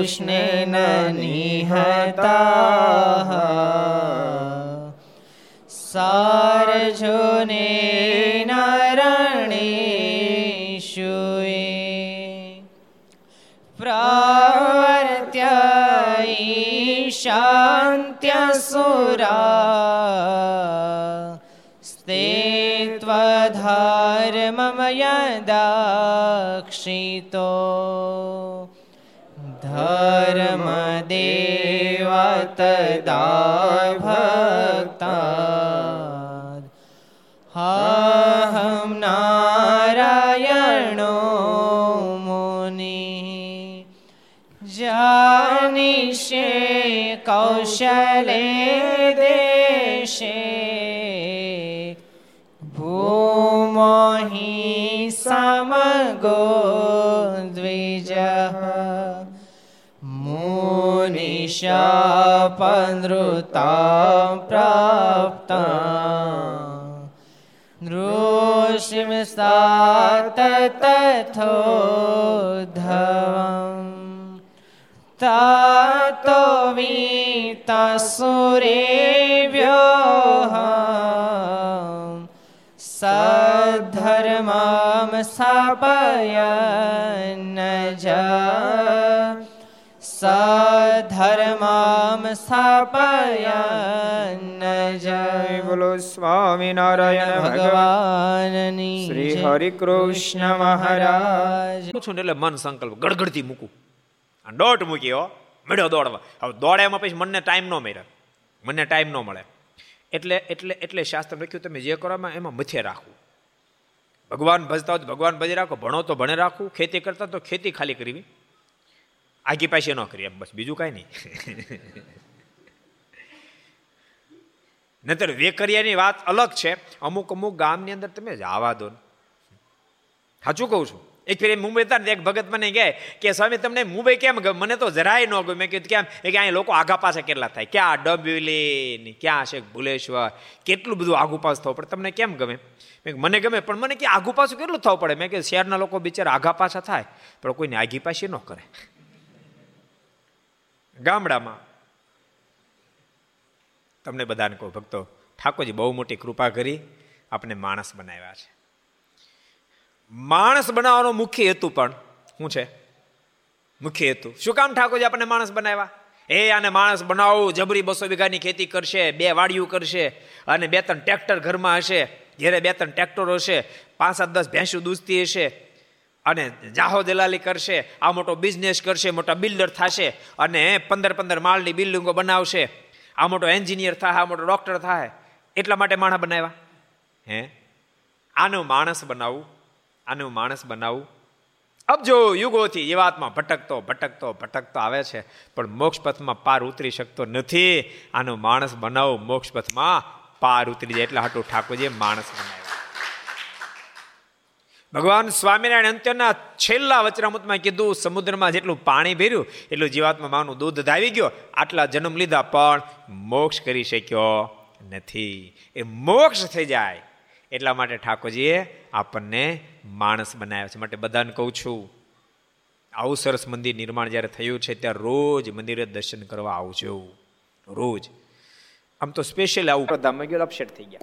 तूष्णेन निहताः सारजोने नरणेषुये प्रावर्त्य ईशान्त्यसुरा स्ते त्वधर्ममयदाक्षितो तदा नृतां प्राप्ता नृषिं सा तथोद्धवम् तातो वीता सुरेभ्यः सद्धर्मां स्थापय न जा सधर्म સ્થાપયન જય બોલો સ્વામિનારાયણ ભગવાનની શ્રી હરિ કૃષ્ણ મહારાજ પૂછું એટલે મન સંકલ્પ ગડગડતી મૂકું. આ દોટ મૂકી મળ્યો દોડવા. હવે દોડ્યામાં પછી મને ટાઈમ ન મળે. મને ટાઈમ ન મળે. એટલે એટલે એટલે શાસ્ત્ર લખ્યું તમે જે કરો એમાં મથે રાખવું. ભગવાન ભજતા હોય ભગવાન ભજી રાખો ભણો તો ભણે રાખવું ખેતી કરતા તો ખેતી ખાલી કરવી. આગી પાસે ન કરી બસ, બીજું કાંઈ નહીં. નતર વેકરિયાની વાત અલગ છે. અમુક અમુક ગામની અંદર તમે જવા દો સાચું કહું છું. એક ફેર મુંબઈ હતા ને એક ભગત મને કહે કે, સ્વામી, તમને મુંબઈ કેમ ગમે? મને તો જરાય ન ગમે. કીધું કેમ કે અહીં લોકો આગા પાછા કેટલા થાય? ક્યાં ડબલી ક્યાં છે ભુલેશ્વર? કેટલું બધું આગુ પાસ થવું પડે? તમને કેમ ગમે? મને ગમે, પણ મને કે આગુ પાછું કેટલું થવું પડે? મેં કે શહેરના લોકો બિચારા આગા પાછા થાય, પણ કોઈને આગી પાછી ન કરે. ગામડામાં. તમને બધાને કહું, ભક્તો, ઠાકોરજી બહુ મોટી કૃપા કરી આપણે માણસ બનાવ્યા છે. માણસ બનાવવાનો મુખ્ય હેતુ પણ શું છે? મુખ્ય હેતુ. શું કામ ઠાકોરજી આપણને માણસ બનાવ્યા? એ આને માણસ બનાવો, જબરી બસો વીઘાની ખેતી કરશે, બે વાડિયું કરશે અને બે ત્રણ ટ્રેક્ટર ઘરમાં હશે. ઘેરે બે ત્રણ ટ્રેક્ટરો હશે, પાંચ સાત દસ ભેંસું દૂધતી હશે. અને જાહો દલાલી કરશે, આ મોટો બિઝનેસ કરશે, મોટા બિલ્ડર થશે અને પંદર પંદર માળની બિલ્ડિંગો બનાવશે. આ મોટો એન્જિનિયર થાય આ મોટો ડૉક્ટર થાય એટલા માટે માણસ બનાવ્યા? હે? આનું માણસ બનાવવું આનું માણસ બનાવવું અબજો યુગોથી જીવાતમાં ભટકતો ભટકતો ભટકતો આવે છે, પણ મોક્ષ પથમાં પાર ઉતરી શકતો નથી. આનું માણસ બનાવું મોક્ષ પથમાં પાર ઉતરી જાય. એટલા હાટું ઠાકોરજીએ માણસ બનાવ્યા. ભગવાન સ્વામિનારાયણ અંત્યના છેલ્લા વચરામૃતમાં કીધું, સમુદ્રમાં જેટલું પાણી ભર્યું, એટલું જીવાત્મા માનું દૂધ ધાવી ગયો. આટલા જન્મ લીધા પણ મોક્ષ કરી શક્યો નથી. એ મોક્ષ થઈ જાય. એટલા માટે ઠાકોરજીએ આપણને માણસ બનાવ્યા છે. માટે બધાને કહું છું, આવું સરસ મંદિર નિર્માણ જ્યારે થયું છે ત્યારે રોજ મંદિરે દર્શન કરવા આવજો. રોજ. આમ તો સ્પેશિયલ આવું. ધામમાં ગયો અપસેટ થઈ ગયા.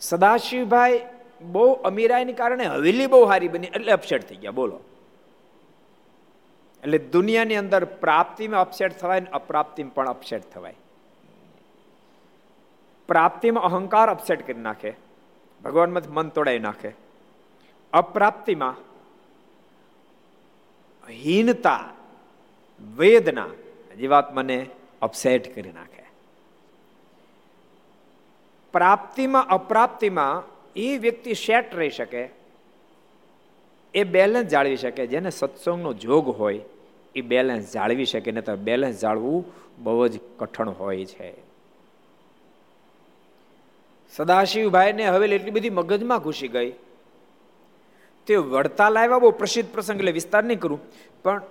સદાશિવભાઈ બહુ અમીરાઈને કારણે હવેલી બહુ સારી બની, એટલે અપસેટ થઈ ગયા. બોલો. એટલે દુનિયાની અંદર પ્રાપ્તિમાં અપસેટ થવાય ને અપ્રાપ્તિમાં પણ અપસેટ થવાય. પ્રાપ્તિમાં અહંકાર અપસેટ કરી નાખે. ભગવાનમાં મન તોડાઈ નાખે. અપ્રાપ્તિમાં હીનતા, વેદના જીવાત્માને અપસેટ કરી નાખે. પ્રાપ્તિમાં અપ્રાપ્તિમાં એ વ્યક્તિ સેટ રહી શકે, એ બેલેન્સ જાળવી શકે, જેને સત્સંગનો જોગ હોય, એ બેલેન્સ જાળવી શકે ને તો બેલેન્સ જાળવું બહુ જ કઠણ હોય છે. સદાશિવભાઈને હવે એટલી બધી મગજમાં ઘૂસી ગઈ. તે વડતાલ આવ્યા બહુ પ્રસિદ્ધ પ્રસંગ, એટલે વિસ્તાર નહીં કરું, પણ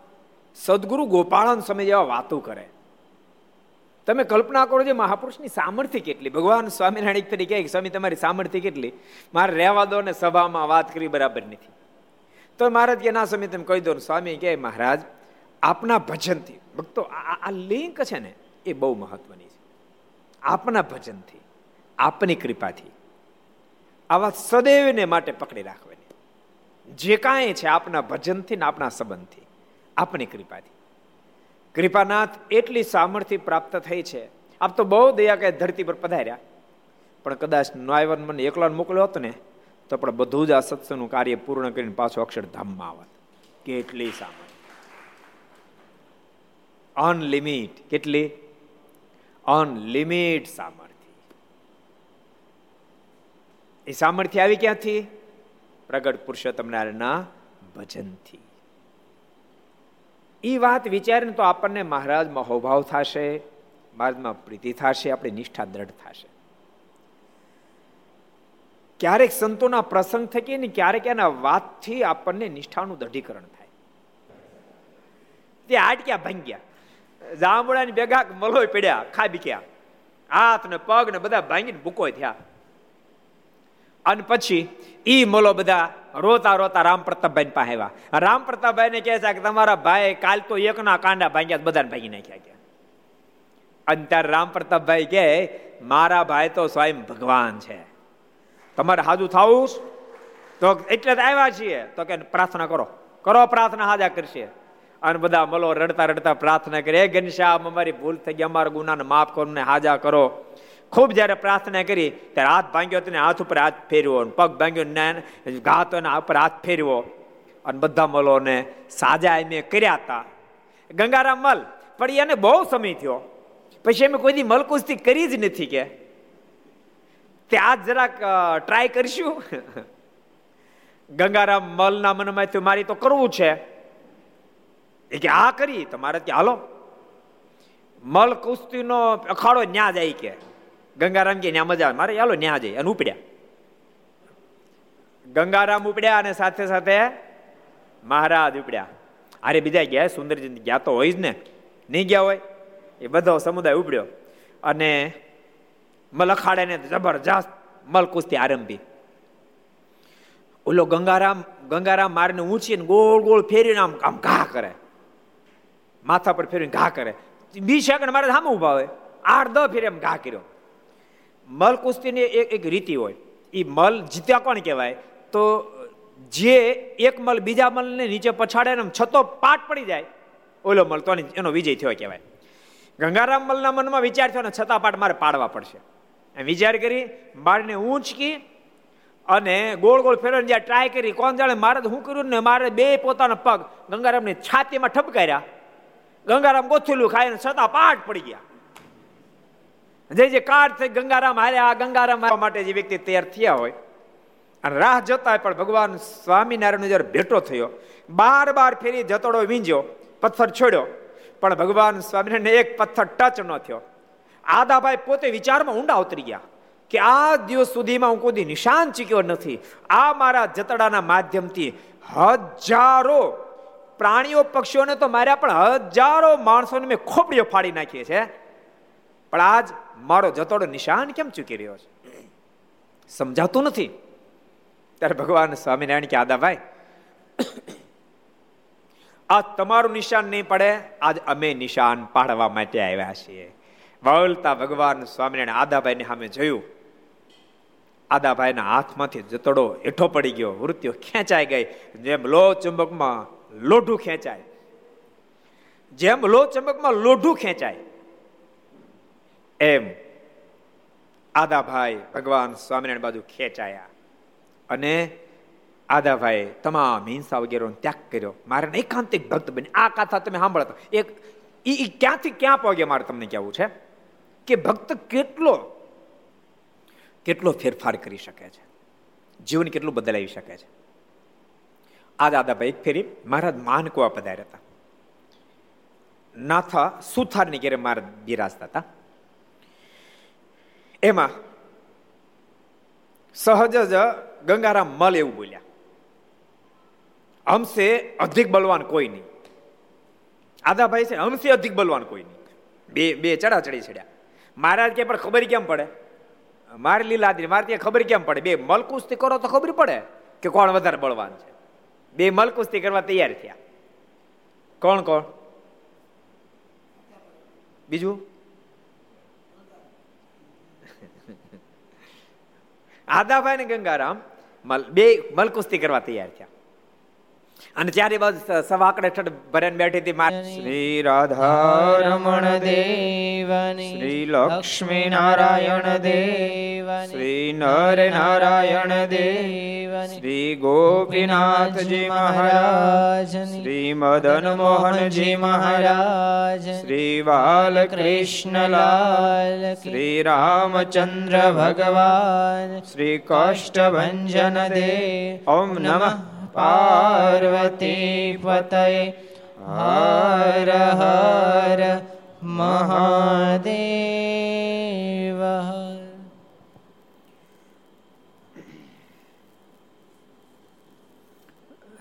સદગુરુ ગોપાળન સમય જેવા વાતો કરે. તમે કલ્પના કરો જે મહાપુરુષની સામર્થ્ય કેટલી? ભગવાન સ્વામિનારાયણ તરીકે સ્વામી, તમારી સામર્થ્ય કેટલી? મારે રહેવા દો ને સભામાં વાત કરી બરાબર નથી. તો મહારાજ કે, ના સ્વામી, તમે કહી દો સ્વામી કહે મહારાજ, આપના ભજનથી ભક્તો, આ લિંક છે ને, એ બહુ મહત્વની છે. આપના ભજનથી, આપની કૃપાથી આ વાત સદૈવને માટે પકડી રાખવાની. જે કાંઈ છે આપના ભજનથી ને આપના સંબંધથી, આપની કૃપાથી. કૃપાનાથ એટલી સામર્થ્ય પ્રાપ્ત થઈ છે. આપ તો બહુ દયા કે ધરતી પર પધાર્યા. પણ કદાચ નાયવન મને એકલો મોકલ્યો હતો ને, તો પણ બધું જ આ સત્સંગનું કાર્ય પૂર્ણ કરીને પાછો અક્ષરધામમાં આવત. કેટલી સામર્થ્ય. અનલિમિટ કેટલી? અનલિમિટ સામર્થ્ય. એ સામર્થ્ય આવી ક્યાંથી? પ્રગટ પુરુષોત્તમ નારાયણના ભજનથી. એ વાત વિચારીને તો આપણને મહારાજ મહોભાવ થશે, મહારાજમાં પ્રીતિ થશે, આપણી નિષ્ઠા દ્રઢ થશે. ક્યારેક સંતોના પ્રસંગ થકી ને ક્યારેક એના વાતથી આપણને નિષ્ઠાનું દઢીકરણ થાય. તે આટક્યા ભાંગ્યા. જાંબુડાની ભેગા મલોય પડ્યા ખાબી ગયા હાથ ને પગ ને બધા ભાંગીને ભૂકો થયા. અને પછી ઈ મલો બધા રોતા રોતા રામ પ્રતાપભાઈ પાસે આવ્યા રામ પ્રતાપભાઈ ને કહે છે કે તમારા ભાઈ કાલ તો એકના કાંડા ભાંગ્યા બધાને ભાંગી નાખ્યા કે અને ત્યારે રામ પ્રતાપભાઈ કે મારા ભાઈ તો સ્વયં ભગવાન છે તમારે હાજુ થવું તો એટલે જ આવ્યા છીએ તો કે પ્રાર્થના કરો કરો પ્રાર્થના હાજા કરશે અને બધા મલો રડતા રડતા પ્રાર્થના કરે હે ઘનશ્યામ અમારી ભૂલ થઈ ગઈ, અમારા ગુનાને માફ કરો ને હાજા કરો. ખૂબ જ્યારે પ્રાર્થના કરી, ત્યારે હાથ ભાંગ્યો તેને હાથ ઉપર હાથ ફેરવો પગ ભાંગ્યો ઘા તો ઉપર હાથ ફેરવો. અને બધા મલોને સાજા એમે કર્યા હતા. ગંગારામ મલ, પણ એને બહુ સમય થયો. પછી એમ કોઈ મલકુસ્તી કરી જ નથી કે. તે આજ જરાક ટ્રાય કરીશું. ગંગારામ મલના મનમાં મારી તો કરવું છે. એ કે આ કરી તમારે ત્યાં હાલો. મલ કુસ્તીનો અખાડો ન્યા જાય કે. ગંગારામ કે ન્યા મજા મારે ચાલો ન્યા જાય અને ઉપડ્યા. ગંગારામ ઉપડ્યા અને સાથે સાથે મહારાજ ઉપડ્યા. અરે બીજા ગયા સુંદરજી ગયા તો હોય જ ને. નહીં ગયા હોય? એ બધો સમુદાય ઉપડ્યો. અને મલખાડાને જબરજસ્ત મલ કુસ્તી આરંભી. ઓલો ગંગારામ ગંગારામ મારને ઊંચીને ગોળ ગોળ ફેરીને આમ આમ ઘા કરે. માથા પર ફેરીને ઘા કરે. બી સેકન્ડ મારે સામે ઊભા હોય. આઠ દ ફેરે એમ ઘા કર્યો. મલ કુસ્તીની એક એક રીતિ હોય. એ મલ જીત્યા કોણ કહેવાય? તો જે એક મલ બીજા મલને નીચે પછાડે ને છતો પાટ પડી જાય, ઓલો મલ તો એનો વિજય થયો કહેવાય. ગંગારામ મલના મનમાં વિચાર થયો ને છતાં પાટ મારે પાડવા પડશે. વિચાર કરી મારને ઊંચકી અને ગોળ ગોળ ફેરવાની જ્યાં ટ્રાય કરી, કોણ જાણે મારે શું કર્યું ને મારે બે પોતાના પગ ગંગારામની છાતીમાં ઠપકાર્યા. ગંગારામ ગોથેલું ખાઈને છતાં પાટ પડી ગયા. જે જે કાર થઈ ગંગારામ હારે આ ગંગારામ માટે જે વ્યક્તિ તૈયાર થયા હોય, અને રાહ જતા પણ ભગવાન સ્વામિનારાયણ જયારે ભેટો થયો, બાર બાર ફેરી જતોડો વીંજ્યો, પથ્થર છોડ્યો, પણ ભગવાન સ્વામિનારાયણ એક પથ્થર ટચ ન થયો. આદાભાઈ પોતે વિચારમાં ઊંડા ઉતરી ગયા કે આ દિવસ સુધીમાં હું કોઈ નિશાન ચૂક્યો નથી. આ મારા જતડાના માધ્યમથી હજારો પ્રાણીઓ, પક્ષીઓને તો માર્યા પણ હજારો માણસોને મેં ખોપડીઓ ફાડી નાખી છે. પણ આજ મારો જતોડો નિશાન કેમ ચૂકી રહ્યો છે? સમજાતું નથી. ત્યારે ભગવાન સ્વામિનારાયણ કે આદાભાઈ આ તમારું નિશાન નહીં પડે, આજ અમે નિશાન પાડવા માટે આવ્યા છીએ. વળતા ભગવાન સ્વામિનારાયણ આદાભાઈને સામે જોયું. આદાભાઈના હાથમાંથી જતડો હેઠો પડી ગયો, વૃત્તિઓ ખેંચાઈ ગઈ. જેમ લો ચુંબકમાં લોઢું ખેંચાય, જેમ લો ચુંબકમાં લોઢું ખેંચાય એમ. આદાભાઈ ભગવાન સ્વામિનારાયણ બાજુ ખેંચાયા. અને આદાભાઈ તમામ હિંસા વગેરે ત્યાગ કર્યો. મારે એકાંતિક ભક્ત બની. આ કથા તમે સાંભળતા એક એ ક્યાંથી ક્યાં પહોંચે મારે તમને કહેવું છે? કે ભક્ત કેટલો કેટલો ફેરફાર કરી શકે છે? જીવન કેટલું બદલાવી શકે છે? આ દાદાભાઈ એક ફેરી મહારાજ માનકુવા પધાર્યા હતા. નાથા સુથારની ઘેરે મહારાજ બિરાજતા હતા. એમાં સહજ જ ગંગારામ મલ એવું બોલ્યા. હમસે અધિક બલવાન કોઈ નહીં. આદાભાઈ છે હમસે અધિક બલવાન કોઈ નહીં. બે બે ચડા ચડી ચડ્યા. મહારાજ કે, પણ ખબર કેમ પડે? મારી લીલાદ્રી મારે ત્યાં ખબર કેમ પડે? બે, મલકુસ્તી કરો તો ખબર પડે કે કોણ વધારે બળવાન છે. બે, મલકુસ્તી કરવા તૈયાર થયા. કોણ કોણ? બીજું? આદાભાઈ ને ગંગારામ બે મલકુસ્તી કરવા તૈયાર થયા. અને ત્યારે બાદ સવા આકડે ઠઠ ભરેન બેઠી હતી શ્રી રાધા રમણ દેવની શ્રી લક્ષ્મી નારાયણ દેવ. શ્રી નર નારાયણ દેવ. શ્રી ગોપીનાથજી મહારાજ. શ્રી મદન મોહનજી મહારાજ. શ્રી બાલકૃષ્ણલાલ. શ્રી રામચંદ્ર ભગવાન. શ્રી કાષ્ટભન દેવ. ઓમ નમઃ. પાર્વતી પતય હર હર મહાદેવ.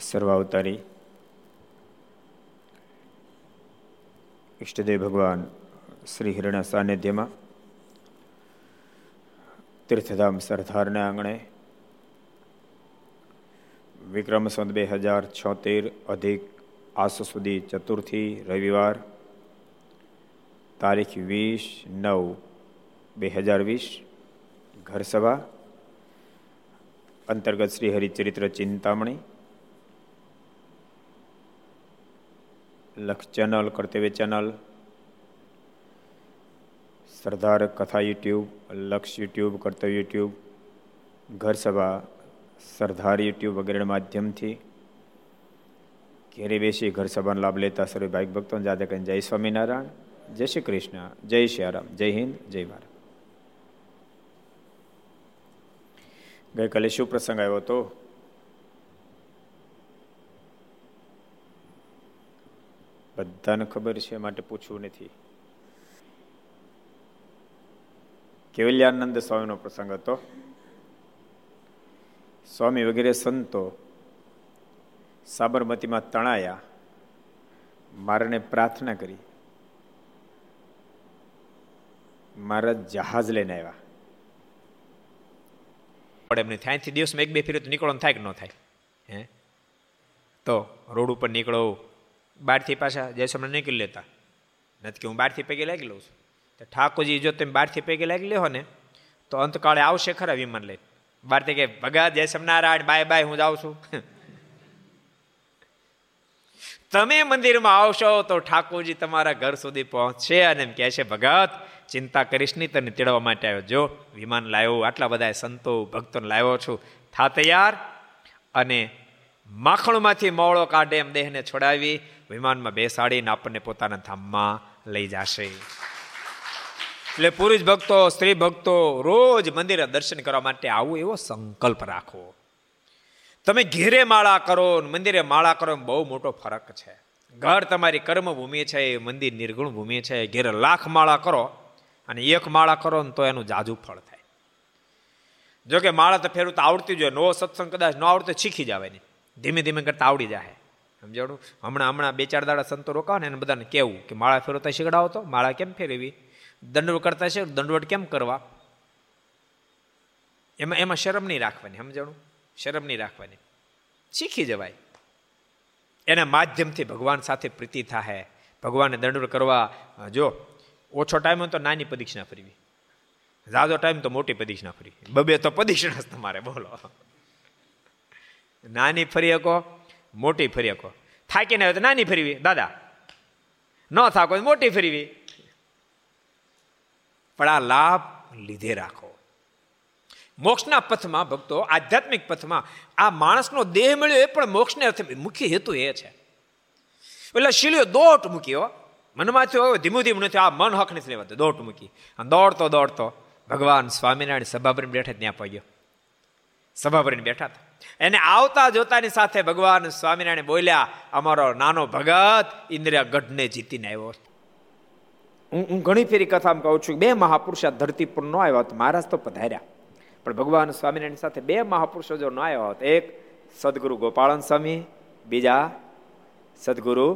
સર્વાવતારી. ઈષ્ટદેવ ભગવાન શ્રી હિરણા સાનિધ્યમાં તીર્થધામ સરદારના આંગણે વિક્રમ સંત બે હજાર છોતેર અધિક આસો સુધી ચતુર્થી રવિવાર તારીખ વીસ નવ બે હજાર વીસ ઘરસભા અંતર્ગત શ્રી હરિચરિત્ર ચિંતામણી લક્ષ ચેનલ કર્તવ્ય ચેનલ સરદાર કથા યુટ્યુબ લક્ષ યુટ્યુબ કર્તવ્ય યુટ્યુબ ઘરસભા સરદાર યુટ્યુબ વગેરેના માધ્યમથી ઘેરે બેસી ઘર સભાનો લાભ લેતા સર્વે ભાઈ ભક્તો જાતે કહીને જય સ્વામિનારાયણ, જય શ્રી કૃષ્ણ, જય શ્રી રામ, જય હિન્દ, જય ભારત. ગઈકાલે શું પ્રસંગ આવ્યો હતો? બધાને ખબર છે માટે પૂછવું નથી. કેવલ્યાનંદ સ્વામીનો પ્રસંગ હતો. સ્વામી વગેરે સંતો સાબરમતીમાં તણાયા, મારને પ્રાર્થના કરી. મારા જહાજ લઈને આવ્યા. પણ એમને ત્યાંથી દિવસમાં એક બે ફેરી તો નીકળવાનું થાય કે ન થાય? હે? તો રોડ ઉપર નીકળો, બહારથી પાછા જયસમણે નીકળી લેતા. નથી કે હું બહારથી પૈકી લાગી લઉં છું. તો ઠાકોરજી, જો તમે બહારથી પૈકી લાગી લ્યો ને, તો અંતકાળે આવશે ખરા વિમાન લઈને. બહારથી કે, ભગત જય સમનારાયણ બાય બાય, હું જાઉં છું. તમે મંદિરમાં આવશો તો ઠાકોરજી તમારા ઘર સુધી પહોંચશે અને એમ કહે છે, ભગત, ચિંતા કરીશ નહીં, તને તેડવા માટે આવ્યો. જો વિમાન લાવ્યો, આટલા બધા સંતો, ભક્તોને લાવ્યો છું. થા તૈયાર. અને માખણમાંથી મોળો કાઢે એમ દેહને છોડાવી વિમાનમાં બેસાડીને આપણને પોતાના ધામમાં લઈ જશે. એટલે પુરુષ ભક્તો, સ્ત્રી ભક્તો રોજ મંદિરે દર્શન કરવા માટે આવું એવો સંકલ્પ રાખો. તમે ઘેરે માળા કરો મંદિરે માળા કરો બહુ મોટો ફરક છે. ઘર તમારી કર્મભૂમિ છે મંદિર નિર્ગુણ ભૂમિ છે. ઘેરે લાખ માળા કરો અને એક માળા કરો ને તો એનું જાજુ ફળ થાય. જો કે માળા તો ફેરવું તો આવડતી જોઈએ નવો સત્સંગ કદાચ ન આવડતો શીખી જવાય નહીં ધીમે ધીમે કરતા આવડી જાય સમજાણું? હમણાં હમણાં બે ચાર દાડા સંતો રોકાવ ને એને બધાને કેવું કે માળા ફેરવતા શીખડાવો તો માળા કેમ ફેરવી? દંડવટ કરતા છે દંડવટ કેમ કરવા? એમાં એમાં શરમ નહીં રાખવાની, સમજાણું? શરમ નહીં રાખવાની. શીખી જવાય. એના માધ્યમથી ભગવાન સાથે પ્રીતિ થાય ભગવાનને દંડવટ કરવા જો, ઓછો ટાઈમ હોય તો નાની પદીક્ષણા ફરવી. ઝાઝો ટાઈમ તો મોટી પદીક્ષણા ફરી. બબે તો પદીક્ષણા જ તમારે, બોલો. નાની ફરી શકો, મોટી ફરી શકો. થાકીને આવે તો નાની ફરવી. દાદા, ન થાકો મોટી ફરવી. પણ આ લાભ લીધે રાખો. મોક્ષના પથમાં ભક્તો, આધ્યાત્મિક પથમાં આ માણસનો દેહ મળ્યો એ પણ મોક્ષને અર્થે મુખ્ય હેતુ એ છે. એટલે શીલ્યો દોટ મૂક્યો, મનમાં થયો ધીમું ધીમું નથી, આ મન હક નથી લેવાતો, દોટ મૂકી. અને દોડતો દોડતો ભગવાન સ્વામિનારાયણ સભા ભરીને બેઠા ત્યાં પહોંચ્યો. સભા ભરીને બેઠા હતા. એને આવતા જોતાની સાથે ભગવાન સ્વામિનારાયણ બોલ્યા, અમારો નાનો ભગત ઇન્દ્રિયા ગઢને જીતીને આવ્યો હું હું ઘણી ફેરી કથામાં કહું છું બે મહાપુરુષ ધરતી પર ન આવ્યા હોત, મહારાજ તો પધાર્યા. પણ ભગવાન સ્વામિનારાયણ સાથે બે મહાપુરુષો જો ન આવ્યા હોત, એક સદગુરુ ગોપાળન સ્વામી, બીજા સદગુરુ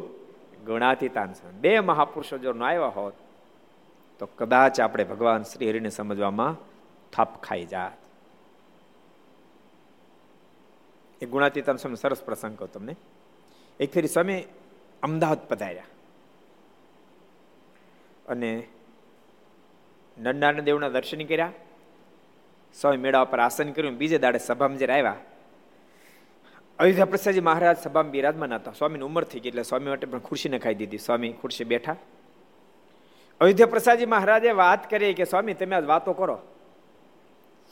ગુણાતીતાન સ્વામી. બે મહાપુરુષો જો ન આવ્યા હોત, તો કદાચ આપણે ભગવાન શ્રી હરિને સમજવામાં થાપ ખાઈ જાત. એ ગુણાતીતાન સ્વામી સરસ પ્રસંગ કહો તમને. એક ફેરી સ્વામી અમદાવાદ પધાર્યા. અને નંદાનંદ દેવના દર્શન કર્યા. સ્વામી મેળા પર આસન કર્યું. બીજે દાડે સભામાં જ્યારે આવ્યા, અયોધ્યા પ્રસાદજી મહારાજ સભામાં બિરાજમાન હતા. સ્વામીની ઉંમર થઈ ગઈ એટલે સ્વામી માટે પણ ખુરશી નખાઈ દીધી. સ્વામી ખુરશી બેઠા. અયોધ્યા પ્રસાદજી મહારાજે વાત કરી કે, સ્વામી, તમે આજ વાતો કરો.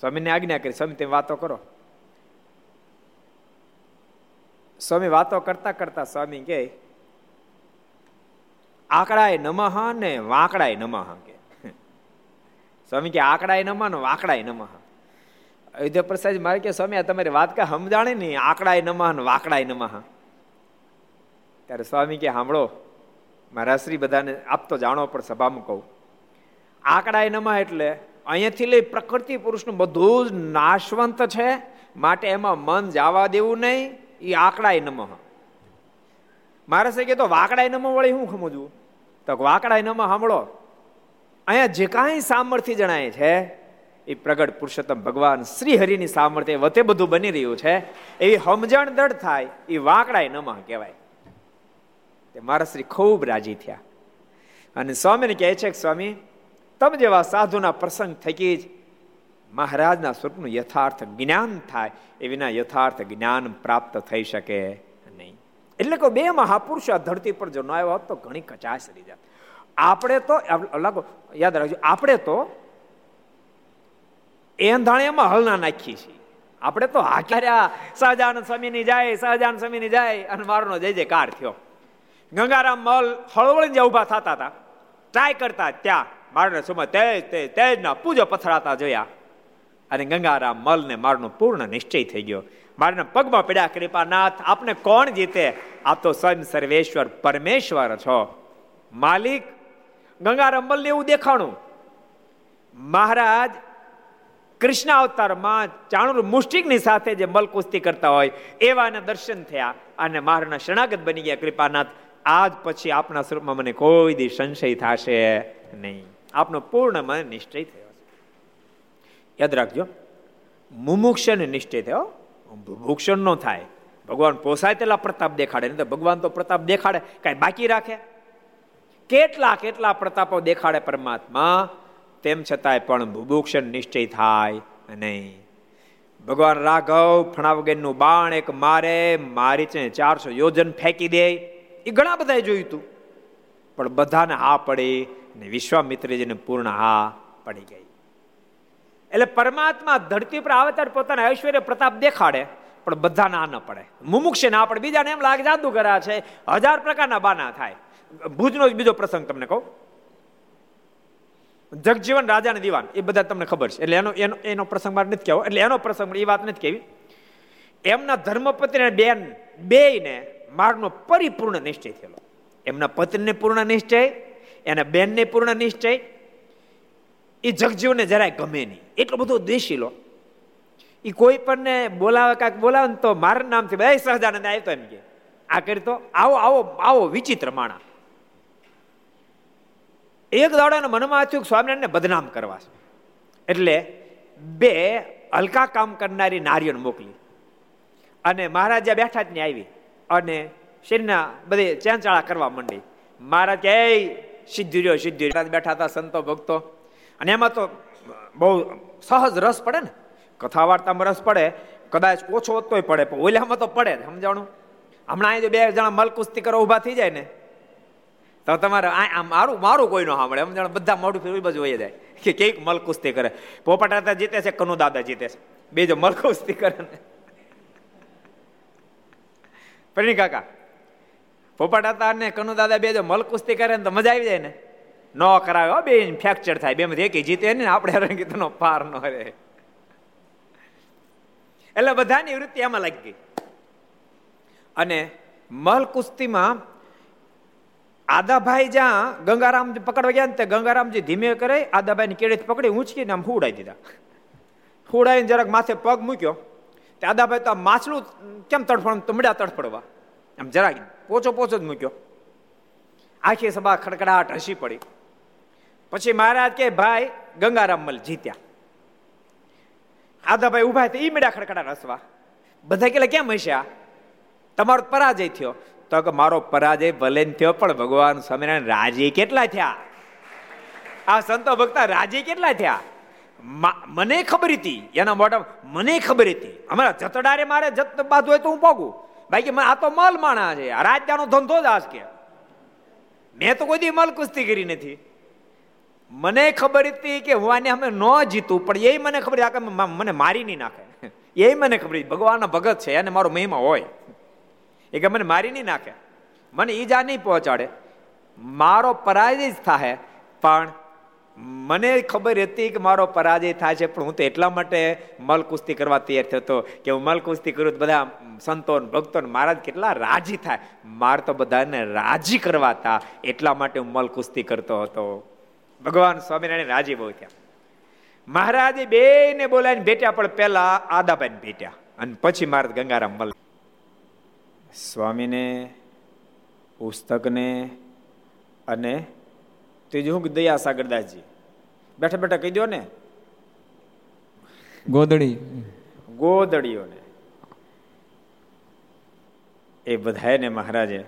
સ્વામીને આજ્ઞા કરી, સ્વામી, તમે વાતો કરો. સ્વામી વાતો કરતા કરતા સ્વામી કે આકડાય નમઃ ને વાંકડાય નમઃ કે. સ્વામી કે આકડાય નમઃ ને વાંકડાય નમઃ. અયોધ્યા પ્રસાદ મારે કે, સ્વામી, આ તમારી વાત કા સમજાણે નહીં આકડાય નમઃ ને વાંકડાય નમઃ. ત્યારે સ્વામી કે સાંભળો મારા શ્રી બધાને આપ તો જાણો, પણ સભામાં કહું. આકડાય નમઃ એટલે અહીંયાથી લઈ પ્રકૃતિ પુરુષનું બધું જ નાશવંત છે, માટે એમાં મન જવા દેવું નહીં એ આકડાય નમઃ. મારે છે કે, તો વાકડાય નમઃ વળી હું સમજવું તો વાકડા એનામાં સાંભળો. અહીંયા જે કાંઈ સામર્થ્ય જણાય છે, એ પ્રગટ પુરુષોત્તમ ભગવાન શ્રી હરિની સામર્થ્ય વતે બધું બની રહ્યું છે. એવી સમજણ દળ થાય, એ વાકડાય નમઃ કહેવાય. તે મારા શ્રી ખૂબ રાજી થયા. અને સ્વામીને કહે છે કે સ્વામી, તમ જેવા સાધુના પ્રસંગ થકી જ મહારાજના સ્વરૂપનું યથાર્થ જ્ઞાન થાય, એ વિના યથાર્થ જ્ઞાન પ્રાપ્ત થઈ શકે. એટલે કે બે મહાપુરુષો આ ધરતી પર જો ન આવ્યો હોત તો ઘણી કચાશ રહી જાત. આપણે તો લાગો, યાદ રાખજો, આપણે તો એંધાણીયામાં હલના નાખીએ છીએ. આપણે તો હાક્યા સહજાનંદ સ્વામીની જાય સહજાનંદ સ્વામીની જાય અને મારનો જય જય કાર થયો. ગંગારામ મલ હળવળી જ્યાં ઊભા થતા હતા, ટ્રાય કરતા ત્યાં મારને સમય તેજ તેજ, તેજના પૂજો પથરાતા જોયા. અને ગંગારામ મલને મારનો પૂર્ણ નિશ્ચય થઈ ગયો. મારના પગમાં પડ્યા કૃપાનાથ, આપને કોણ જીતે? આપ તો સ્વયં સર્વેશ્વર પરમેશ્વર છો. માલિક ગંગારામ મલને એવું દેખાણું. મહારાજ, કૃષ્ણ અવતારમાં ચાણુર મુષ્ટિકની સાથે જે મલ કુસ્તી કરતા હોય એવાના દર્શન થયા અને મારના શરણાગત બની ગયા કૃપાનાથ. આજ પછી આપના સ્વરૂપમાં મને કોઈ દી સંશય થશે નહીં. આપનો પૂર્ણ મને નિશ્ચય થયો યાદ રાખજો, મુમુક્ષને નિશ્ચય થયો. ભૂક્ષણ નો થાય. ભગવાન પોસાય તેટલા પ્રતાપ દેખાડે, નહીં તો ભગવાન તો પ્રતાપ દેખાડે, કાંઈ બાકી રાખે? કેટલા કેટલા પ્રતાપો દેખાડે પરમાત્મા? તેમ છતાંય પણ ભૂભૂક્ષણ નિશ્ચય થાય નહીં. ભગવાન રાઘવ ફણાવગેનનું બાણ એક મારે, મારી છે ચારસો યોજન ફેંકી દે. એ ઘણા બધાએ જોયું હતું. પણ બધાને હા પડી ને વિશ્વામિત્રજીને પૂર્ણ હા પડી ગઈ. એટલે પરમાત્મા ધરતી પર આવે ત્યારે પોતાના ઐશ્વર્ય પ્રતાપ દેખાડે, પણ બધા ના ન પડે. મુમુક્ષ ના પડે બીજાને એમ લાગે જાદુ કર્યા છે, હજાર પ્રકારના બાના થાય. ભુજનો જ બીજો પ્રસંગ તમને કહું. જગજીવન રાજાને દીવાન, એ બધા તમને ખબર છે. એટલે એનો એનો એનો પ્રસંગ મારે નથી કહેવો. એટલે એનો પ્રસંગ એ વાત નથી કહેવી. એમના ધર્મપત્ની બેન બે ને માર્ગનો પરિપૂર્ણ નિશ્ચય થયેલો. એમના પત્નીને પૂર્ણ નિશ્ચય, એના બેનને પૂર્ણ નિશ્ચય એ જગજીવને જરાય ગમે નહીં. એટલો બધો દેશીલો એ કોઈ પણ બોલાવે, કાંઈક બોલાવે ને તો મારા નામથી બધા સહજાનંદ આવ્યો એમ કે, આ કરી તો આવો આવો આવો વિચિત્ર માણા એક દાડાના મનમાં થયું સ્વામિનારાયણને બદનામ કરવા છે. એટલે બે હલકા કામ કરનારી નારીઓને મોકલી. અને મહારાજ બેઠા જ આવી અને શરીરના બધે ચેંચાળા કરવા માંડી. મહારાજ કે સિદ્ધિ રહ્યો, સિદ્ધિ બેઠા હતા સંતો, ભક્તો. અને એમાં તો બહુ સહજ રસ પડે ને. કથા વાર્તામાં રસ પડે, કદાચ ઓછો તોય પડે, પણ ઓલામાં તો પડે સમજાણું? હમણાં અહીં બે જણા મલકુસ્તી કરો ઊભા થઈ જાય ને, તો તમારે મારું મારું કોઈ ન સાંભળે એમ જાણે બધા મોઢું ફેરવી બાજુ હોય જાય. કે કેક મલકુસ્તી કરે. પોપટાતા જીતે છે, કનુ દાદા જીતે છે. બે જો મલકુસ્તી કરે ને. પ્રણી કાકા, પોપટાતા ને કનુ દાદા બે જો મલકુસ્તી કરે ને તો મજા આવી જાય ને. ન કરાવે. બે ફ્રેક્ચર થાય. બે માંથી એક જીતે ને આપણે રંગીતનો પાર ન રહે. એટલે બધાની વૃત્તિ એમાં લાગી ગઈ. અને મલ કુસ્તીમાં આદાભાઈ જ્યાં ગંગારામ પકડવા ગયા ને તે ગંગારામજી ધીમે કરે આદાભાઈ ની કેળેથી પકડી, ઊંચકીને આમ હુડાઈ દીધા. હુડાઈને જરાક માથે પગ મૂક્યો. તે આદાભાઈ તો માછલું કેમ તડફડ? તમડ્યા તડફડવા. આમ જરાક પોચો પોચો જ મૂક્યો. આખી સભા ખડખડાટ હસી પડી. પછી મહારાજ કે, ભાઈ, ગંગારામ મલ જીત્યા. આદાભાઈ ઊભા એ મેળા ખડખડા રસવા. બધા કેટલા કેમ હસ્યા? તમારો પરાજય થયો. તો કે, મારો પરાજય ભલે થયો, પણ ભગવાન સ્વામિનારાયણ રાજી કેટલા થયા? આ સંતો ભક્તા રાજી કેટલા થયા? મને ખબર હતી, એના મોઢા મને ખબર હતી. અમારા જતડારે મારે જત બાદ હોય તો હું પોગું બાકી આ તો મલ માણા છે રાજ્યનો ધંધો જ આજ કે. મેં તો કોઈ દી મલ કુસ્તી કરી નથી. મને ખબર હતી કે હું આને અમે ન જીતું, પણ એ મને ખબર આ મને મારી નહીં નાખે. એ મને ખબર ભગવાનના ભગત છે, એને મારો મહિમા હોય. એ કે મને મારી નહીં નાખે. મને ઈજા નહીં પહોંચાડે. મારો પરાજય જ થાય પણ મને ખબર હતી કે મારો પરાજય થાય છે, પણ હું તો એટલા માટે મલ કુસ્તી કરવા તૈયાર થતો કે હું મલ કુસ્તી કરું તો બધા સંતો ભક્તો મહારાજ કેટલા રાજી થાય. મારે તો બધાને રાજી કરવા હતા એટલા માટે હું મલ કુસ્તી કરતો હતો. ભગવાન સ્વામિનારાયણ રાજી બહુ થયા. મહારાજે બે ને બોલાવીને ભેટ્યા પણ પેલા આદાબાઈ ભેટ્યા અને પછી મારા ગંગારામ મલ સ્વામીને પુસ્તકને અને ત્રીજું દયા સાગરદાસજી બેઠા બેઠા કહી દો ને. ગોદડી. ગોદડીઓને. એ બધાને મહારાજે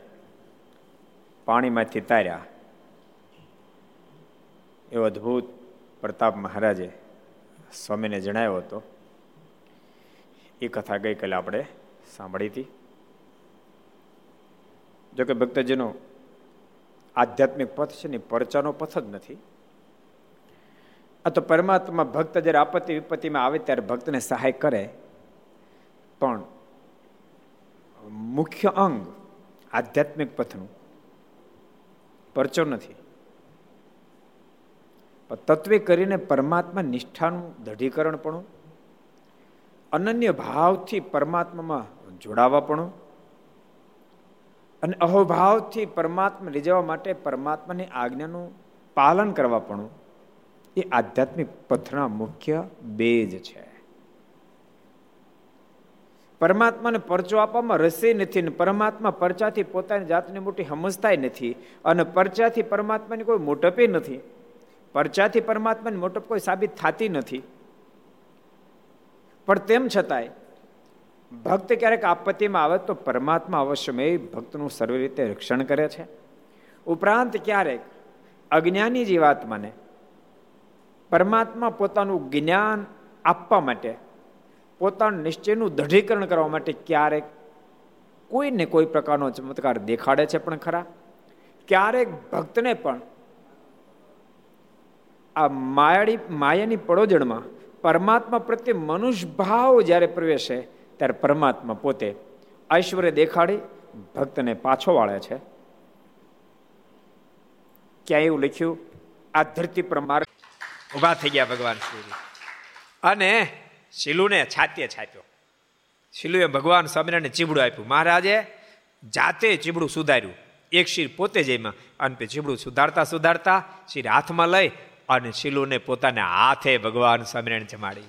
પાણીમાંથી તાર્યા. એવો અદભુત પ્રતાપ મહારાજે સ્વામીને જણાવ્યો હતો. એ કથા ગઈકાલે આપણે સાંભળી હતી. જોકે ભક્તજનો આધ્યાત્મિક પથ છે ને પરચાનો પથ જ નથી. આ તો પરમાત્મા ભક્ત જ્યારે આપત્તિ વિપત્તિમાં આવે ત્યારે ભક્તને સહાય કરે. પણ મુખ્ય અંગ આધ્યાત્મિક પથનું પરચો નથી. તત્વે કરીને પરમાત્મા નિષ્ઠાનું દઢીકરણ પણ, અનન્ય ભાવથી પરમાત્મામાં જોડાવા પણ, અને અહોભાવથી પરમાત્મા લઈ જવા માટે પરમાત્માની આજ્ઞાનું પાલન કરવા પણ, એ આધ્યાત્મિક પથના મુખ્ય બેજ છે. પરમાત્માને પરચો આપવામાં રસે નથી ને પરમાત્મા પરચાથી પોતાની જાતને મોટી સમજતા નથી અને પરચાથી પરમાત્માની કોઈ મોટપે નથી. પરચાથી પરમાત્માની મોટપ કોઈ સાબિત થતી નથી. પણ તેમ છતાંય, ભક્ત ક્યારેક આપત્તિમાં આવે તો પરમાત્મા અવશ્યમય ભક્તનું સર્વ રીતે રક્ષણ કરે છે. ઉપરાંત ક્યારેક અજ્ઞાની જીવાત્માને પરમાત્મા પોતાનું જ્ઞાન આપવા માટે, પોતાનું નિશ્ચયનું દઢીકરણ કરવા માટે ક્યારેક કોઈને કોઈ પ્રકારનો ચમત્કાર દેખાડે છે પણ ખરા? ક્યારેક ભક્તને પણ આ માયાળી, માયાની પડોજણમાં પરમાત્મા પ્રત્યે મનુષ્ય ભાવ જ્યારે પ્રવેશે, ત્યારે પરમાત્મા પોતે ઐશ્વર્ય દેખાડી ભક્તને પાછો વાળે છે. ક્યાં એવું લખ્યું? આ ધરતી પર માર્ગ ઊભા થઈ ગયા ભગવાન શ્રી અને શિલુને છાતીએ છાપ્યો. શિલુએ ભગવાન સ્વામિનારાયણને ચીબડું આપ્યું. મહારાજે જાતે ચીબડું સુધાર્યું. એક શિર પોતે જ એમાં અને ચીબડું સુધારતા સુધારતા શિર હાથમાં લઈ અને શિલુને પોતાના હાથે ભગવાન સ્વામિનારાયણ જમાડી.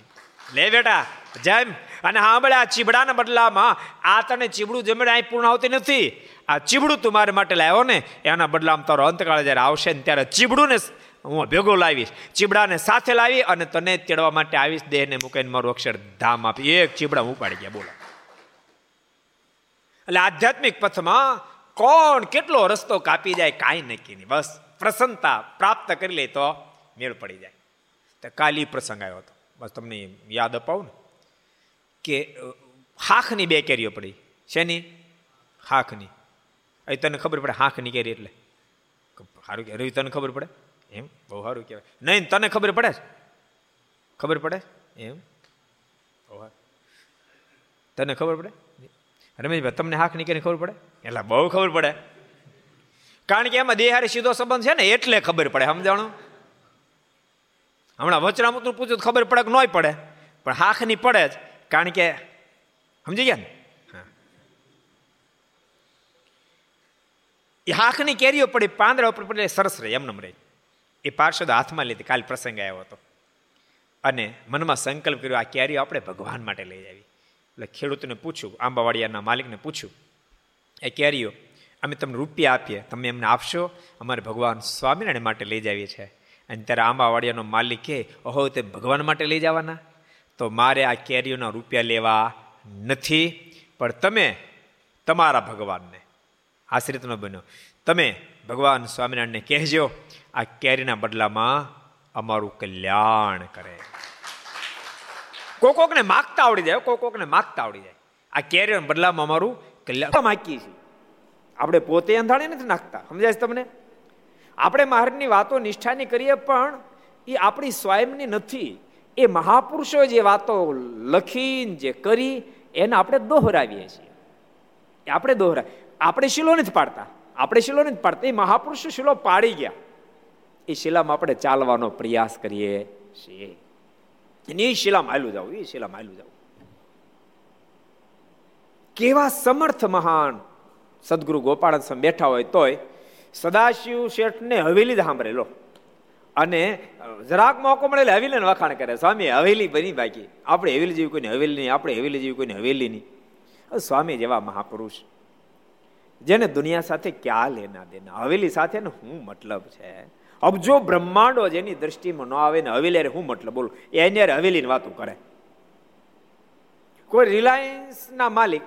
લે બેટા, જેમ અને સાંભળે આ ચીબડાના બદલામાં આ તને ચીબડું જમણે અહીં પૂર્ણ આવતી નથી. આ ચીબડું તું મારા માટે લાવ્યો ને, એના બદલામાં તારો અંતકાળ જ્યારે આવશે ને ત્યારે ચીબડું ને હું ભેગો લાવીશ. ચીબડાને સાથે લાવી અને તને તેડવા માટે આવીશ, દેહને મૂકીને મારું અક્ષર ધામ આપી. એક ચીબડા ઉપાડી ગયા, બોલો. એટલે આધ્યાત્મિક પથમાં કોણ કેટલો રસ્તો કાપી જાય કાંઈ નક્કી નહીં. બસ પ્રસન્નતા પ્રાપ્ત કરી લે તો મેળ પડી જાય. તો કાલી પ્રસંગ આવ્યો હતો. બસ તમને યાદ અપાવું ને? કે હાખની બે કેરીઓ પડી. શેની? હાખની. એ તને ખબર પડે હાખની કેરી એટલે? સારું કે, રવિ તને ખબર પડે? એમ? બહુ સારું કહેવાય. નહીં, તને ખબર પડે ખબર પડે? એમ? તને ખબર પડે? રમેશભાઈ, તમને હાખની કેરી ખબર પડે? એટલે બહુ ખબર પડે. કારણ કે એમાં દેહારી સીધો સંબંધ છે ને, એટલે ખબર પડે, સમજાણું? હમણાં વચરામૃતનું પૂછ્યું તો ખબર પડે કે નોય પડે, પણ હાખની પડે જ, કારણ કે, સમજી ગયા ને? એ હાખની કેરીઓ પડી, પાંદડા ઉપર પડે સરસ રહે એમને રહે. એ પાર્ષદ હાથમાં લીધી, કાલ પ્રસંગ આવ્યો હતો. અને મનમાં સંકલ્પ કર્યો, આ કેરીઓ આપણે ભગવાન માટે લઈ આવી. એટલે ખેડૂતને પૂછ્યું, આંબાવાડિયાના માલિકને પૂછ્યું, એ કેરીઓ, અમે તમને રૂપિયા આપીએ, તમે એમને આપશો? અમારે ભગવાન સ્વામિનારાયણ માટે લઈ જાવીએ છીએ. અને ત્યારે આંબાવાડિયાનો માલિક કહે ઓહો, તે ભગવાન માટે લઈ જવાના? તો મારે આ કેરીઓના રૂપિયા લેવા નથી, પણ તમે તમારા ભગવાનને. આશ્રિત ન બન્યો, તમે ભગવાન સ્વામિનારાયણને કહેજો, આ કેરીના બદલામાં અમારું કલ્યાણ કરે. કોક કોકને માગતા આવડી જાય કોક કોકને માગતા આવડી જાય. આ કેરીઓના બદલામાં અમારું કલ્યાણ. માગીએ છીએ આપણે પોતે અંધાણે નથી નાખતા, સમજાય તમને? આપણે મહારાજની વાતો નિષ્ઠાની કરીએ, પણ એ આપણી સ્વયંની નથી. એ મહાપુરુષો જે વાતો લખીને જે કરી, એને આપણે દોહરાવીએ છીએ. આપણે દોહરા, આપણે શીલો નથી પાડતા. આપણે શીલો નથી પાડતા. એ મહાપુરુષો શીલો પાડી ગયા. એ શિલામાં આપણે ચાલવાનો પ્રયાસ કરીએ છીએ. એ શિલામાં હાલું જાવ એ શિલામાં હાલું જાવ કેવા સમર્થ મહાન સદગુરુ ગોપાલ બેઠા હોય તોય સદાશિવ શેઠને હવેલી સાંભળેલો અને જરાક મોકો મળે એટલે હવેલીને વખાણ કરે. સ્વામી હવેલી બની બાકી આપણે હવેલી જેવી કોઈને હવેલી નહીં, આપણે હવેલી જેવી કોઈને હવેલી નહીં. સ્વામી જેવા મહાપુરુષ, જેને દુનિયા સાથે ક્યાં લેના દેના? હવેલી સાથે ને હું મતલબ છે? અબજો બ્રહ્માંડો જેની દ્રષ્ટિમાં ન આવે ને હવેલી હું મતલબ બોલું? એની હવેલીની વાતો કરે. કોઈ રિલાયન્સના માલિક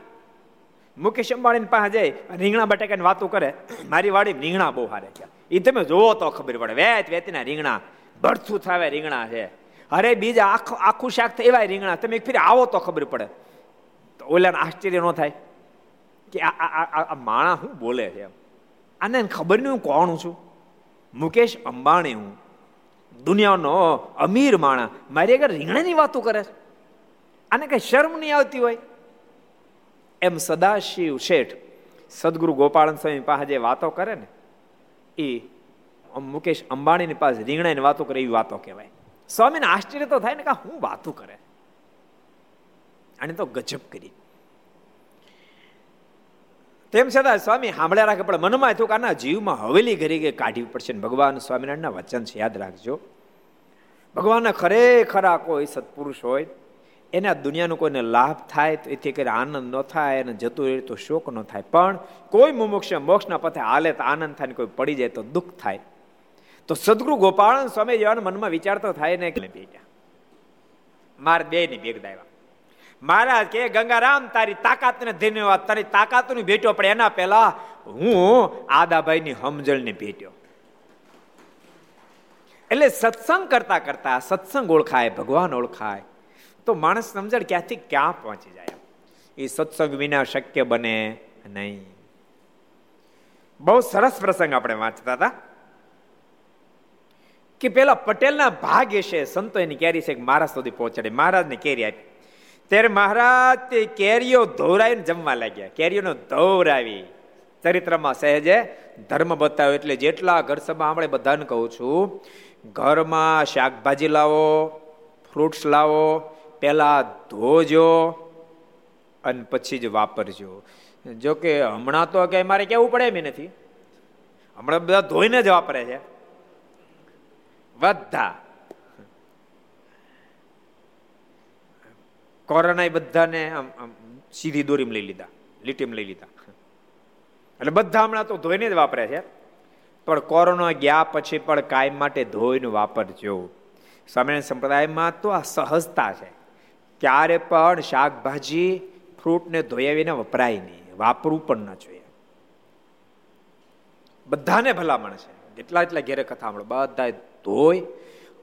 મુકેશ અંબાણી પાસે જાય રીંગણા બટાકાની વાતો કરે. મારી વાડી રીંગણા બહુ હારે છે. એ તમે જોવો તો ખબર પડે. વેત વેતના રીંગણા. ભરથું થાવે રીંગણા છે. અરે બીજા આખું આખું શાક એવા રીંગણા. તમે ફરી આવો તો ખબર પડે. તો ઓલાને આશ્ચર્ય ન થાય કે આ માણા શું બોલે છે આને ખબર નહીં હું કોણ છું? મુકેશ અંબાણી હું. દુનિયાનો અમીર માણા. મારી આગળ રીંગણાની વાતો કરે આને કઈ શરમ નહીં આવતી હોય? એમ સદાશિવ શેઠ સદગુરુ ગોપાળન સ્વામી પાસે જે વાતો કરે ને એ મુકેશ અંબાણીની પાસે રીંગણાની વાતો કરે, એવી વાતો કહેવાય. સ્વામીને આશ્ચર્ય તો થાય ને કે હું વાતો કરે? અને તો ગજબ કરી. તેમ છતાં સ્વામી સાંભળ્યા રાખે, પણ મનમાં થયું કે આના જીવમાં હવેલી ઘરી કે કાઢવી પડશે ભગવાન સ્વામિનારાયણના વચન છે, યાદ રાખજો. ભગવાનના ખરેખરા કોઈ સત્પુરુષ હોય એને દુનિયાનો કોઈને લાભ થાય તો એથી કરી આનંદ ન થાય અને જતું રહે તો શોક ન થાય. પણ કોઈ મુમુક્ષ મોક્ષના પથે હાલે તો આનંદ થાય ને કોઈ પડી જાય તો દુઃખ થાય. તો સદગુરુ ગોપાલ સ્વામી જેવાના મનમાં વિચાર તો થાય ને બેટા, મારે બે ની ભેગ દાવ્યા મહારાજ કે, ગંગારામ, તારી તાકાત ને ધન્યવાદ. તારી તાકાતની ભેટ્યો પણ એના પહેલા હું આદાભાઈ ની સમજણ ને ભેટ્યો. એટલે સત્સંગ કરતા કરતા સત્સંગ ઓળખાય, ભગવાન ઓળખાય. તો માણસ સમજણ ક્યાંથી ક્યાં પહોંચી જાય એ સત્સંગ વિના શક્ય બને નહીં. બહુ સરસ પ્રસંગ આપણે વાંચતા હતા. કે પેલા પટેલના ભાગ છે, સંતો એની કેરી છે મહારાજ સુધી પહોંચાડે. મહારાજને કેરી આપી. ત્યારે મહારાજ તે કેરીઓ ધોરાવીને જમવા લાગ્યા. કેરીઓનો ધોરાવી ચરિત્રમાં સહેજે ધર્મ બતાવ્યો એટલે જેટલા ઘર સભા આપણે બધાને કહું છું, ઘરમાં શાકભાજી લાવો, ફ્રૂટ્સ લાવો પહેલા ધોજો અને પછી જ વાપરજો. જો કે હમણાં તો કે મારે કેવું પડે એમ નથી. હમણાં બધા ધોઈને જ વાપરે છે. બધા. કોરોના બધાને આમ સીધી દોરીમાં લઈ લીધા, લીટીમાં લઈ લીધા. એટલે બધા હમણાં તો ધોઈને જ વાપરે છે. પણ કોરોના ગયા પછી પણ કાયમ માટે ધોઈને વાપરજો. સામાન્ય સંપ્રદાયમાં તો આ સહજતા છે. ક્યારે પણ શાકભાજી ફ્રૂટને ધોયાવીને વપરાય નહીં. વાપરવું પણ ન જોઈએ. બધાને ભલામણ છે. જેટલા એટલા ઘેરે કથા મળે બધા ધોઈ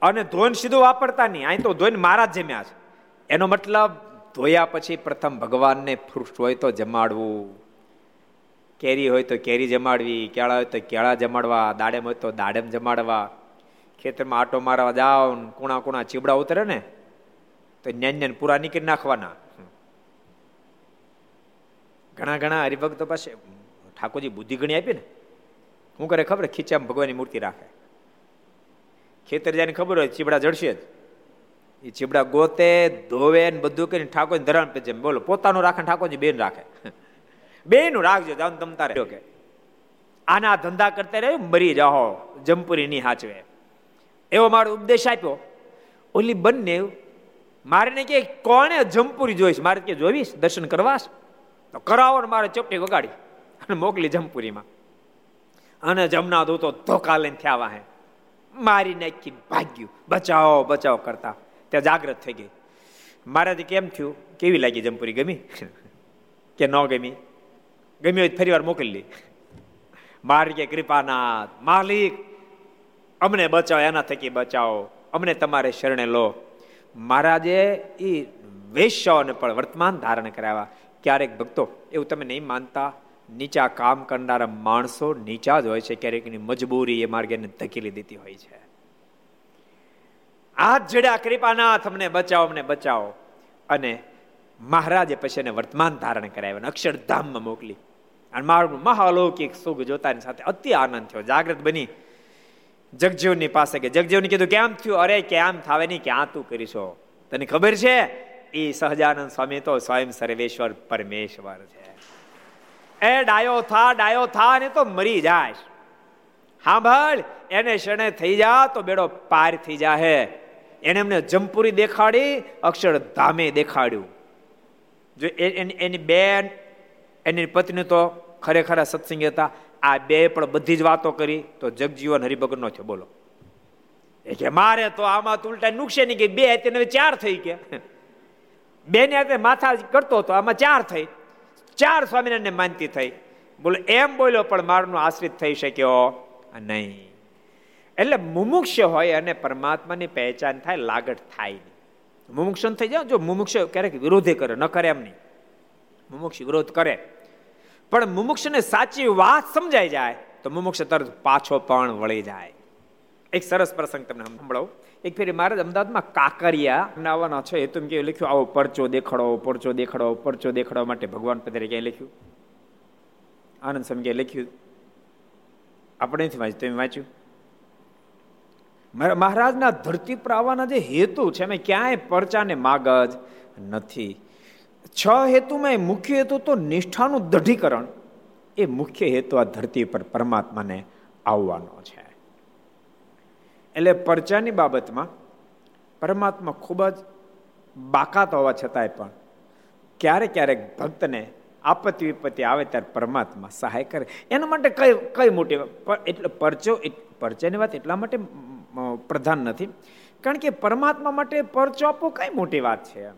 અને ધોઈને સીધું વાપરતા નહીં. અહીં તો ધોઈને મારા જ જમ્યા છે. એનો મતલબ ધોયા પછી પ્રથમ ભગવાનને ફ્રૂટ હોય તો જમાડવું. કેરી હોય તો કેરી જમાડવી, કેળા હોય તો કેળા જમાડવા, દાડેમ હોય તો દાડેમ જમાડવા. ખેતરમાં આટો મારવા જાઓ કુણા કુણા ચીબડા ઉતરે ને તો જ્ઞાન પૂરા નીકળી નાખવાના. ઘણા ઘણા હરિભક્તો પાસે ઠાકોરજી બુદ્ધિ ગણી આપી ને. હું કરે ખબર? ખીચામાં ભગવાનની મૂર્તિ રાખે. ખેતર જાય ખબર હોય ચીબડા જડશે જ. એ ચીબડા ગોતે ધોવે ને બધું કરીને ઠાકોર ધરાણ જેમ બોલો પોતાનું રાખે ઠાકોરજી બેન રાખે. બેનું રાખજો જાવ તમતા રહ્યો કે આના ધંધા કરતા રહે મરી જાઓ. જમપુરી ની હાચવે. એવો મારો ઉપદેશ આપ્યો. ઓલી બંને મારે કે કોને જમપુરી જોઈશ મારે કે જોઈશ દર્શન કરવાશ તો કરાવો ને મારે ચોપટી વગાડી અને મોકલી જમપુરીમાં. અને જમના દૂતો ધોકા લઈને થયા વાહે. મારી નાખી ભાગ્યું. બચાવો બચાવો કરતા. ત્યાં જાગ્રત થઈ ગઈ. મારાથી કેમ થયું? કેવી લાગી જમપુરી? ગમી? કે ન ગમી? ગમી હોય ફરી વાર મોકલી મારી કે કૃપાનાથ, માલિક, અમને બચાવો, એના થકી બચાવો. અમને તમારે શરણે લો. મહારાજે એ વૈશ્યને પણ વર્તમાન ધારણ કરાવ્યા. ક્યારેક ભક્તો, એવું તમે નહીં માનતા, નીચા કામ કરનારા માણસો નીચા જ હોય છે. ક્યારેક મજબૂરી એ માર્ગે ધકેલી દેતી હોય છે. હાથ જડ્યા કૃપાનાથ અમને બચાવો અમને બચાવો. અને મહારાજે પછી એને વર્તમાન ધારણ કરાવ્યા અક્ષરધામમાં મોકલી. અને મારું મહાલૌકિક સુખ જોતાની સાથે અતિ આનંદ થયો. જાગૃત બની. જગજીવનની પાસે કે જગજીવને કીધું, કેમ થયું? અરે, કેમ થાવે નહીં? ક્યાં તું કરીશો? તને ખબર છે? એ સહજાનંદ સ્વામી તો સ્વયં સર્વેશ્વર પરમેશ્વર છે. એ ડાયો થા ડાયો થા ને તો મરી જાય સાંભળ એને શરણે થઈ જા તો બેડો પાર થઈ જાહે. એને એમને જમપુરી દેખાડી અક્ષરધામે દેખાડ્યું. જો એની બેન, એની પત્ની તો ખરેખર સત્સંગ હતા. આ બે પણ બધી જ વાતો કરી, તો જગજીવન હરિભગત નો થયો. બોલો. એ કે મારે તો આમાં તો ઉલટા નુકશે નહીં કે બે તેને ચાર થઈ ગયા. બે ને હાથે માથા કરતો હતો, આમાં ચાર થઈ. ચાર સ્વામિનારાયણ માનતી થઈ. બોલો, એમ બોલ્યો, પણ મારનો આશ્રિત થઈ શક્યો નહીં. એટલે મુમુક્ષ હોય અને પરમાત્માની પહેચાન થાય, લાગટ થાય નહીં. મુમુક્ષ થઈ જાય જો મુમુક્ષ ક્યારેક વિરોધી કરે, ન કરે એમ નહીં. મુમુક્ષ વિરોધ કરે. પણ મુમુક્ષને સાચી વાત સમજાઈ જાય, તો મુમુક્ષ તરત પાછો પણ વળી જાય. એક સરસ પ્રસંગ તમને સંભળાવું. એક ફેરી મહારાજ અમદાવાદમાં કાકરિયા આવવાના છે. એ તમે કે લખ્યું, આવો પરચો દેખાડો પરચો દેખાડો, પરચો દેખાડવા માટે ભગવાન પધારે. ક્યાંય લખ્યું? આનંદ સમજે લખ્યું? આપણે નથી વાંચ્યું, તમે વાંચ્યું? મહારાજના ધરતી પર આવવાના જે હેતુ છે અમે ક્યાંય પરચાને માગજ નથી. છ હેતુમાં મુખ્ય હેતુ તો નિષ્ઠાનું દઢીકરણ. એ મુખ્ય હેતુ આ ધરતી પર પરમાત્માને આવવાનો છે. એટલે પરચાની બાબતમાં પરમાત્મા ખૂબ જ બાકાત હોવા છતાંય પણ ક્યારેક ક્યારેક ભક્તને આપત્તિ વિપત્તિ આવે ત્યારે પરમાત્મા સહાય કરે. એના માટે કઈ કઈ મોટી એટલે પરચો પરચયની વાત એટલા માટે પ્રધાન નથી. કારણ કે પરમાત્મા માટે પરચો આપવો કઈ મોટી વાત છે?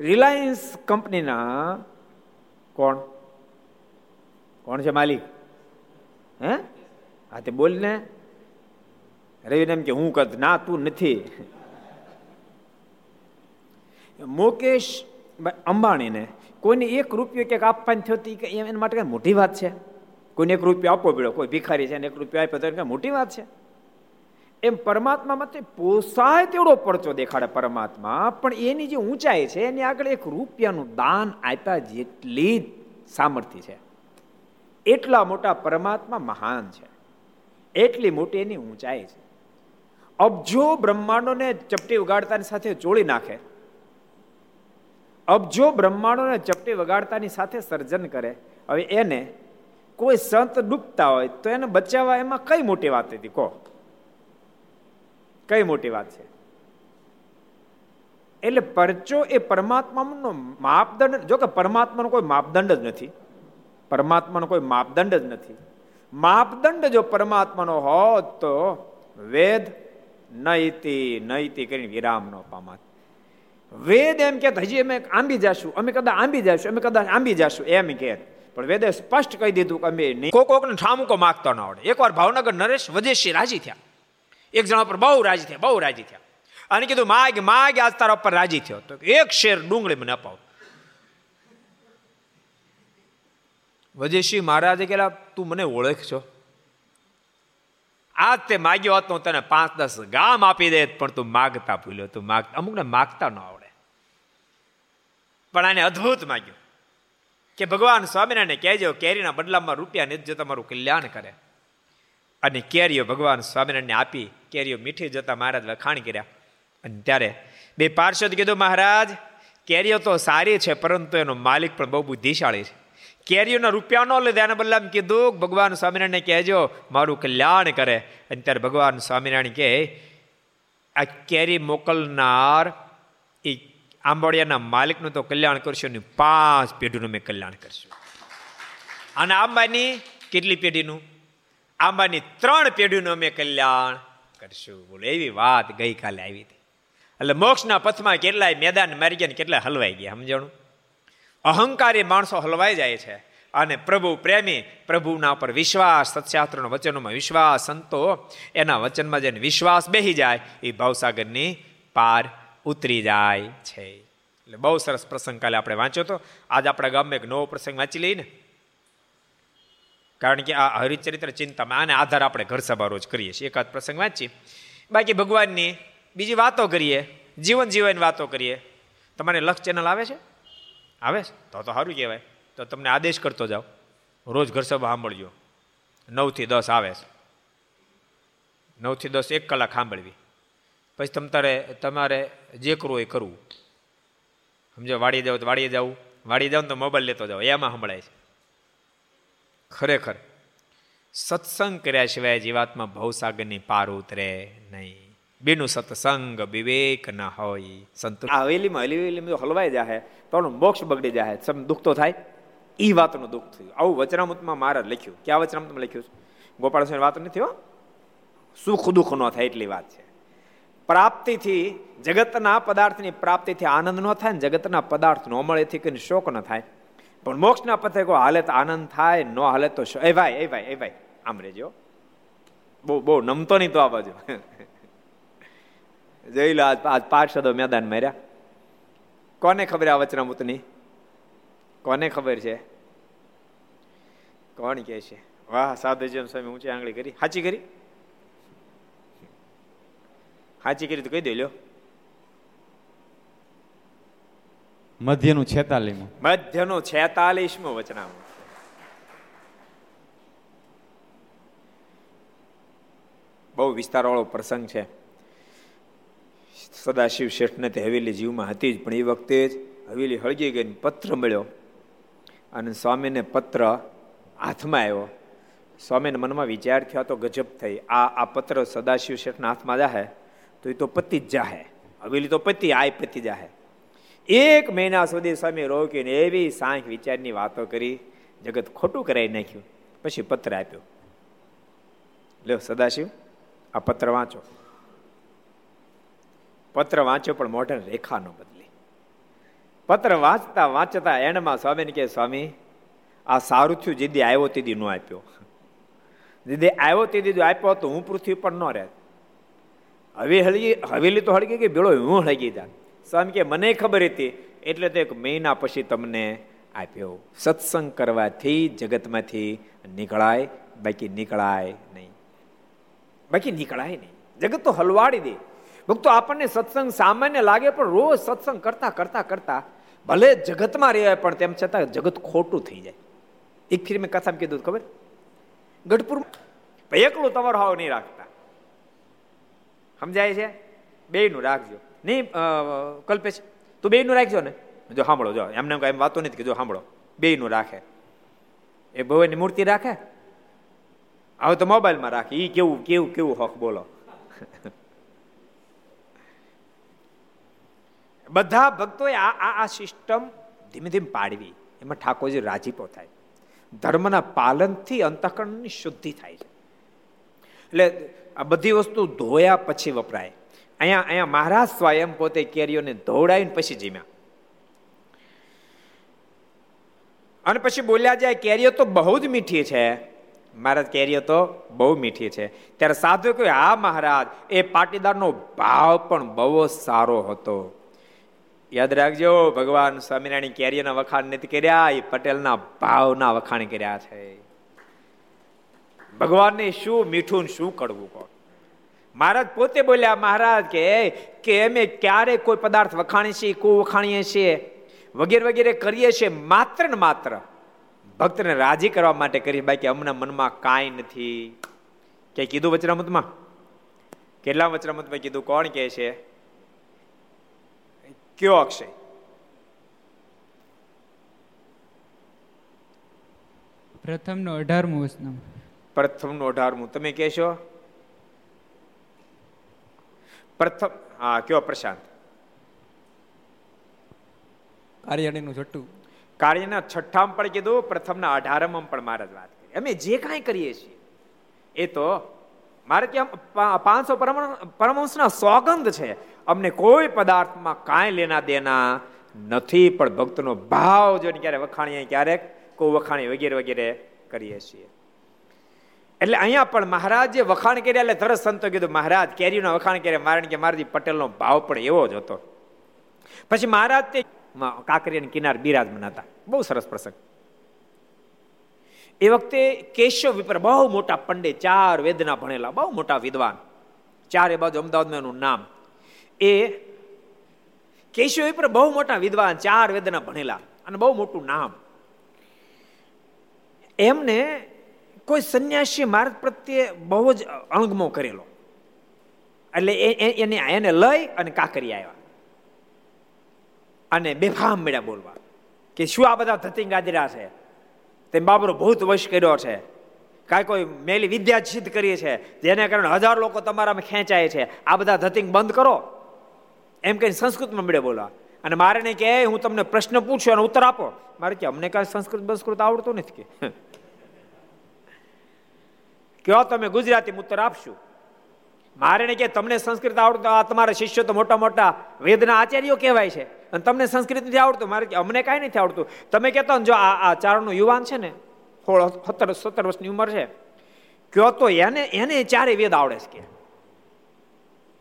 રિલાયન્સ કંપનીના કોણ? કોણ છે માલિક? હે? હા, તે બોલ ને. રવિને એમ કે, હું કદ? ના, તું નથી. મુકેશ અંબાણીને કોઈને એક રૂપિયો ક્યાંક આપવાની થતી કે એના માટે કઈ મોટી વાત છે? કોઈને એક રૂપિયો આપવો પડ્યો, કોઈ ભિખારી છે ને એક રૂપિયો આપ્યો તો મોટી વાત છે? એમ પરમાત્મા માટે પોસાય તેવડો પડચો દેખાડે પરમાત્મા, પણ એની જે ઊંચાઈ છે, એની આગળ એક રૂપિયાનું દાન આપ્યા જેટલી સામર્થ્ય છે. એટલા મોટા પરમાત્મા મહાન છે. એટલી મોટી એની ઊંચાઈ છે. અબજો બ્રહ્માંડોને ચપટી વગાડતાની સાથે જોડી નાખે. અબજો બ્રહ્માંડોને ચપટી વગાડતાની સાથે સર્જન કરે. હવે એને કોઈ સંત ડૂબતા હોય તો એને બચાવવા એમાં કઈ મોટી વાત હતી? કહો. કઈ મોટી વાત છે? એટલે પરચો એ પરમાત્માનો માપદંડ, જો કે પરમાત્માનો કોઈ માપદંડ જ નથી. પરમાત્માનો કોઈ માપદંડ જ નથી. માપદંડ જો પરમાત્માનો હોત તો વેદ નૈતિ નૈતિ કરીને વિરામ નો પામત. વેદ એમ કે હજી અમે આંબી જશું, અમે કદાચ આંબી જશું, અમે કદાચ આંબી જશું, એમ કે પણ વેદે સ્પષ્ટ કહી દીધું કે અમે કોક કોકને ઠામકો માગતો ન આવડે. એકવાર ભાવનગર નરેશ વજેશી રાજી થયા. એક જણા પર બહુ રાજી થયા, બહુ રાજી થયા. અને કીધું, માગ માગ, આજ તારા ઉપર રાજી થયો. તો એક શેર ડુંગળી મને અપાવ. વજેશી, મહારાજે કહેલા, તું મને ઓળખશો આજ તે માગ્યો હતો તને પાંચ, દસ ગામ આપી દે પણ તું માગતા ભૂલ્યો. તું માગ, અમુકને માગતા ન આવડે. પણ આને અદ્ભુત માગ્યું કે, ભગવાન સ્વામિનારાયણ કહેજો, કેરીના બદલામાં રૂપિયા નથી જો તમારું કલ્યાણ કરે. અને કેરીઓ ભગવાન સ્વામિનારાયણને આપી, કેરીઓ મીઠી જતા મહારાજ લખાણ કર્યા. અને ત્યારે બે પાર્ષદ કીધું, મહારાજ, કેરીઓ તો સારી છે, પરંતુ એનો માલિક પણ બહુ બુદ્ધિશાળી છે. કેરીઓના રૂપિયા ન લીધા એના એમ કીધું, ભગવાન સ્વામિનારાયણને કહેજો, મારું કલ્યાણ કરે. અને ત્યારે ભગવાન સ્વામિનારાયણ કહે, આ કેરી મોકલનાર એ આંબોડિયાના માલિકનું તો કલ્યાણ કરશું ને પાંચ પેઢીનું મેં કલ્યાણ કરશું. અને આંબાની કેટલી પેઢીનું? આંબાની ત્રણ પેઢીનું અમે કલ્યાણ કરશું. બોલો, એવી વાત ગઈકાલે આવી હતી. એટલે મોક્ષના પથમાં કેટલાય મેદાન મારી ગયા કેટલાય હલવાઈ ગયા, સમજાણું? અહંકારી માણસો હલવાઈ જાય છે. અને પ્રભુ પ્રેમી, પ્રભુના પર વિશ્વાસ, સત્શાસ્ત્રના વચનોમાં વિશ્વાસ, સંતો એના વચનમાં જેને વિશ્વાસ બેહી જાય, એ ભાવસાગરની પાર ઉતરી જાય છે. એટલે બહુ સરસ પ્રસંગ કાલે આપણે વાંચ્યો તો. આજ આપણા ગામમાં એક નવો પ્રસંગ વાંચી લઈએ ને. કારણ કે આ હરિચરિત્ર ચિંતામાં આને આધાર આપણે ઘર સભા રોજ કરીએ છીએ. એકાદ પ્રસંગ વાંચીએ. બાકી ભગવાનની બીજી વાતો કરીએ, જીવન જીવન વાતો કરીએ. તમારે લક્ષ ચેનલ આવે છે? આવે છે? તો તો સારું કહેવાય. તો તમને આદેશ કરતો જાઓ. રોજ ઘર સભા સાંભળજો. નવથી દસ આવે છે. નવથી દસ એક કલાક સાંભળવી. પછી તમારે તમારે જે કરવું એ કરવું. સમજો? વાડી જાવ તો વાડીએ જવું વાડી જાવ તો મોબાઈલ લેતો જાઓ. એમાં સંભળાય છે. ખરેખર, સત્સંગ કર્યા સિવાય જીવાતમાં ભવસાગરની પાર ઉતરે નહીં. બેનું સત્સંગ વિવેક ન હોય સંત હવેલીમાં હવેલીમાં હલવાઈ જાય તો મોક્ષ બગડી જાય સમ દુઃખ તો થાય એ વાતનું દુઃખ થયું. આવું વચનામૃતમાં મારે લખ્યું. ક્યાં વચનામૃતમાં લખ્યું છે? ગોપાલ વાત નથી હો? સુખ દુઃખ ન થાય એટલી વાત છે. પ્રાપ્તિથી, જગતના પદાર્થની પ્રાપ્તિથી આનંદ ન થાય ને જગતના પદાર્થ નો મળેથી કંઈ શોક ન થાય. પણ મોક્ષના પથે કોઈ હાલે તો આનંદ થાય, ન હાલે તો એ ભાઈ એ ભાઈ એ ભાઈ, આમ રેજો બહુ બહુ નમતો નહીં તો આ બાજુ જોઈ લો, આજ આજ પાર્ષદો મેદાન માર્યા. કોને ખબર આ વચનામૃતની કોને ખબર છે? કોણ કે છે? વાહ સાધુજન સ્વામી ઊંચી આંગળી કરી. હાચી કરી? સાચી કરી તો કહી દે લ્યો. મધ્યનું છેતાલીમું. મધ્યનું છેતાલીસમું વચનામૃત બહુ વિસ્તારવાળો પ્રસંગ છે. સદાશિવ શેઠને તે હવેલી જીવમાં હતી જ, પણ એ વખતે જ હવેલી હળગી ગઈ પત્ર મળ્યો. અને સ્વામીને પત્ર હાથમાં આવ્યો. સ્વામીને મનમાં વિચાર થયો તો ગજબ થઈ. આ આ પત્ર સદાશિવ શેઠના હાથમાં જાહે, તો એ તો પતિ જ જાહે. હવેલી તો પતિ, આ પતિ જાહે. એક મહિના સુધી સ્વામી રોકીને એવી સાંખ વિચારની વાતો કરી, જગત ખોટું કરાવી નાખ્યું. પછી પત્ર આપ્યો. લ્યો સદાશિવ, આ પત્ર વાંચો. પત્ર વાંચ્યો પણ મોઢે રેખા ન બદલી. પત્ર વાંચતા વાંચતા એણમાં સ્વામીને કે સ્વામી, આ સારું થયું, જીદી આવ્યો તેદી નો આપ્યો. જેદી આવ્યો તેદી આપ્યો તો હું પૃથ્વી પર ન રહે. હવે હળગી હવેલી તો હળગી ગઈ, ભેળો હું હળગી જા સ્વામી કે મને ખબર હતી, એટલે તો એક મહિના પછી તમને આપ્યો. સત્સંગ કરવાથી જગતમાંથી નીકળાય, બાકી નીકળાય નહીં. બાકી નીકળાય નહીં. જગત તો હલવાડી દે. ભક્તો, આપણને સત્સંગ સામાન્ય લાગે, પણ રોજ સત્સંગ કરતા કરતા કરતા ભલે જગતમાં રહેવાય, પણ તેમ છતાં જગત ખોટું થઈ જાય. એક ફીર મેં કથામાં કીધું, ખબર? ગઢપુર એકલું તમારો હાવ નહીં રાખતા. સમજાય છે? બે નું રાખજો. નહીં કલ્પેશ, તું બે નું રાખજો ને. જો સાંભળો, જો, એમને એમ વાતો નથી કે જો સાંભળો. બે નું રાખે. એ ભગવાનની મૂર્તિ રાખે? હવે તો મોબાઈલમાં રાખે. એ કેવું કેવું કેવું હક બોલો. બધા ભક્તોએ આ આ સિસ્ટમ ધીમે ધીમે પાડવી. એમાં ઠાકોરજી રાજીપો થાય. ધર્મના પાલનથી અંતઃકરણની શુદ્ધિ થાય છે. એટલે આ બધી વસ્તુ ધોયા પછી વપરાય. અહીંયા અહીંયા મહારાજ સ્વયં પોતે કેરીઓને ધોવડાવીને પછી જીમ્યા. અને પછી બોલ્યા જાય, કેરીઓ તો બહુ જ મીઠી છે. મહારાજ, કેરીઓ તો બહુ મીઠી છે. ત્યારે સાધુ કહ્યું, હા મહારાજ, એ પાટીદારનો ભાવ પણ બહુ સારો હતો. યાદ રાખજો, ભગવાન સ્વામિનારાયણ કેરીઓના વખાણ નથી કર્યા, એ પટેલના ભાવના વખાણ કર્યા છે. ભગવાનને શું મીઠું શું કડવું કહો. મહારાજ પોતે બોલ્યા મહારાજ કે કે અમે ક્યારે કોઈ પદાર્થ વખાણી છીએ કો વખાણીએ છીએ? વગેરે વગેરે કરીએ છીએ માત્ર ને માત્ર. ભક્તને રાજી કરવા માટે કરી બાકી અમના મનમાં કાંઈ નથી. કે કીધું વચરામતમાં કેટલા વચરામતમાં કીધું? કોણ કહે છે? કયો અક્ષય? પ્રથમનો અઢારમું વચનામું પ્રથમનું અઢારમું. તમે કહેશો? પ્રથમ હા કયો પ્રશાંત? કાર્યાણીનું છઠ્ઠું. કાર્યના છઠ્ઠામાં પણ કીધું પ્રથમના અઢારમાં પણ મારે વાત કરી. અમે જે કાંઈ કરીએ છીએ એ તો મારે ત્યાં પાંચસો પરમહંસના સોગંધ છે. અમને કોઈ પદાર્થમાં કાંઈ લેના દેના નથી પણ ભક્તનો ભાવ જોઈને ક્યારે વખાણીએ ક્યારેક કો વખાણી વગેરે વગેરે કરીએ છીએ. એટલે અહીંયા પણ મહારાજે વખાણ કર્યા એટલે તરત સંતો કીધું, મહારાજ, કેરીનો વખાણ કર્યા. મારણ કે મારાજી, પટેલનો ભાવ પણ એવો જ હતો. પછી મહારાજ તે કાંકરિયાની કિનાર બિરાજમાન હતા. બહુ સરસ પ્રસંગ. એ વખતે કેશવ વિપર, બહુ મોટા પંડે ચાર વેદના ભણેલા, બહુ મોટા વિદ્વાન. ચારે બાજુ અમદાવાદમાં એનું નામ. એ કેશવ વિપર બહુ મોટા વિદ્વાન, ચાર વેદના ભણેલા અને બહુ મોટું નામ. એમને કોઈ સંન્યાસી માર્ગ પ્રત્યે બહુ જ અણગમો કરેલો. એટલે એને એને લઈ અને કાકરી આવ્યા. અને બેફામ મળ્યા બોલવા કે શું આ બધા થતી ગાદરા છે? તે બાબરો ભૂત વશ કર્યો છે. કાંઈ કોઈ મેલી વિદ્યા સિદ્ધ કરીએ છે. જેને કારણે હજાર લોકો તમારામાં ખેંચાય છે. આ બધા ધતિંગ બંધ કરો. એમ કહીને સંસ્કૃતમાં મળે બોલવા. અને મારે કહે, હું તમને પ્રશ્ન પૂછું અને ઉત્તર આપો. મારે કે અમને કાંઈ સંસ્કૃત સંસ્કૃત આવડતું નથી કે. કયો તમે ગુજરાતી ઉત્તર આપશું. મારે કે તમને સંસ્કૃત આવડતું, આ તમારા શિષ્યો તો મોટા મોટા વેદના આચાર્યો કહેવાય છે. અને તમને સંસ્કૃત નથી આવડતું. મારે અમને કાંઈ નથી આવડતું. તમે કહેતો જો આ આ ચારણનો યુવાન છે ને સોળ સત્તર સત્તર વર્ષની ઉંમર છે, કયો તો એને એને ચારે વેદ આવડે છે કે.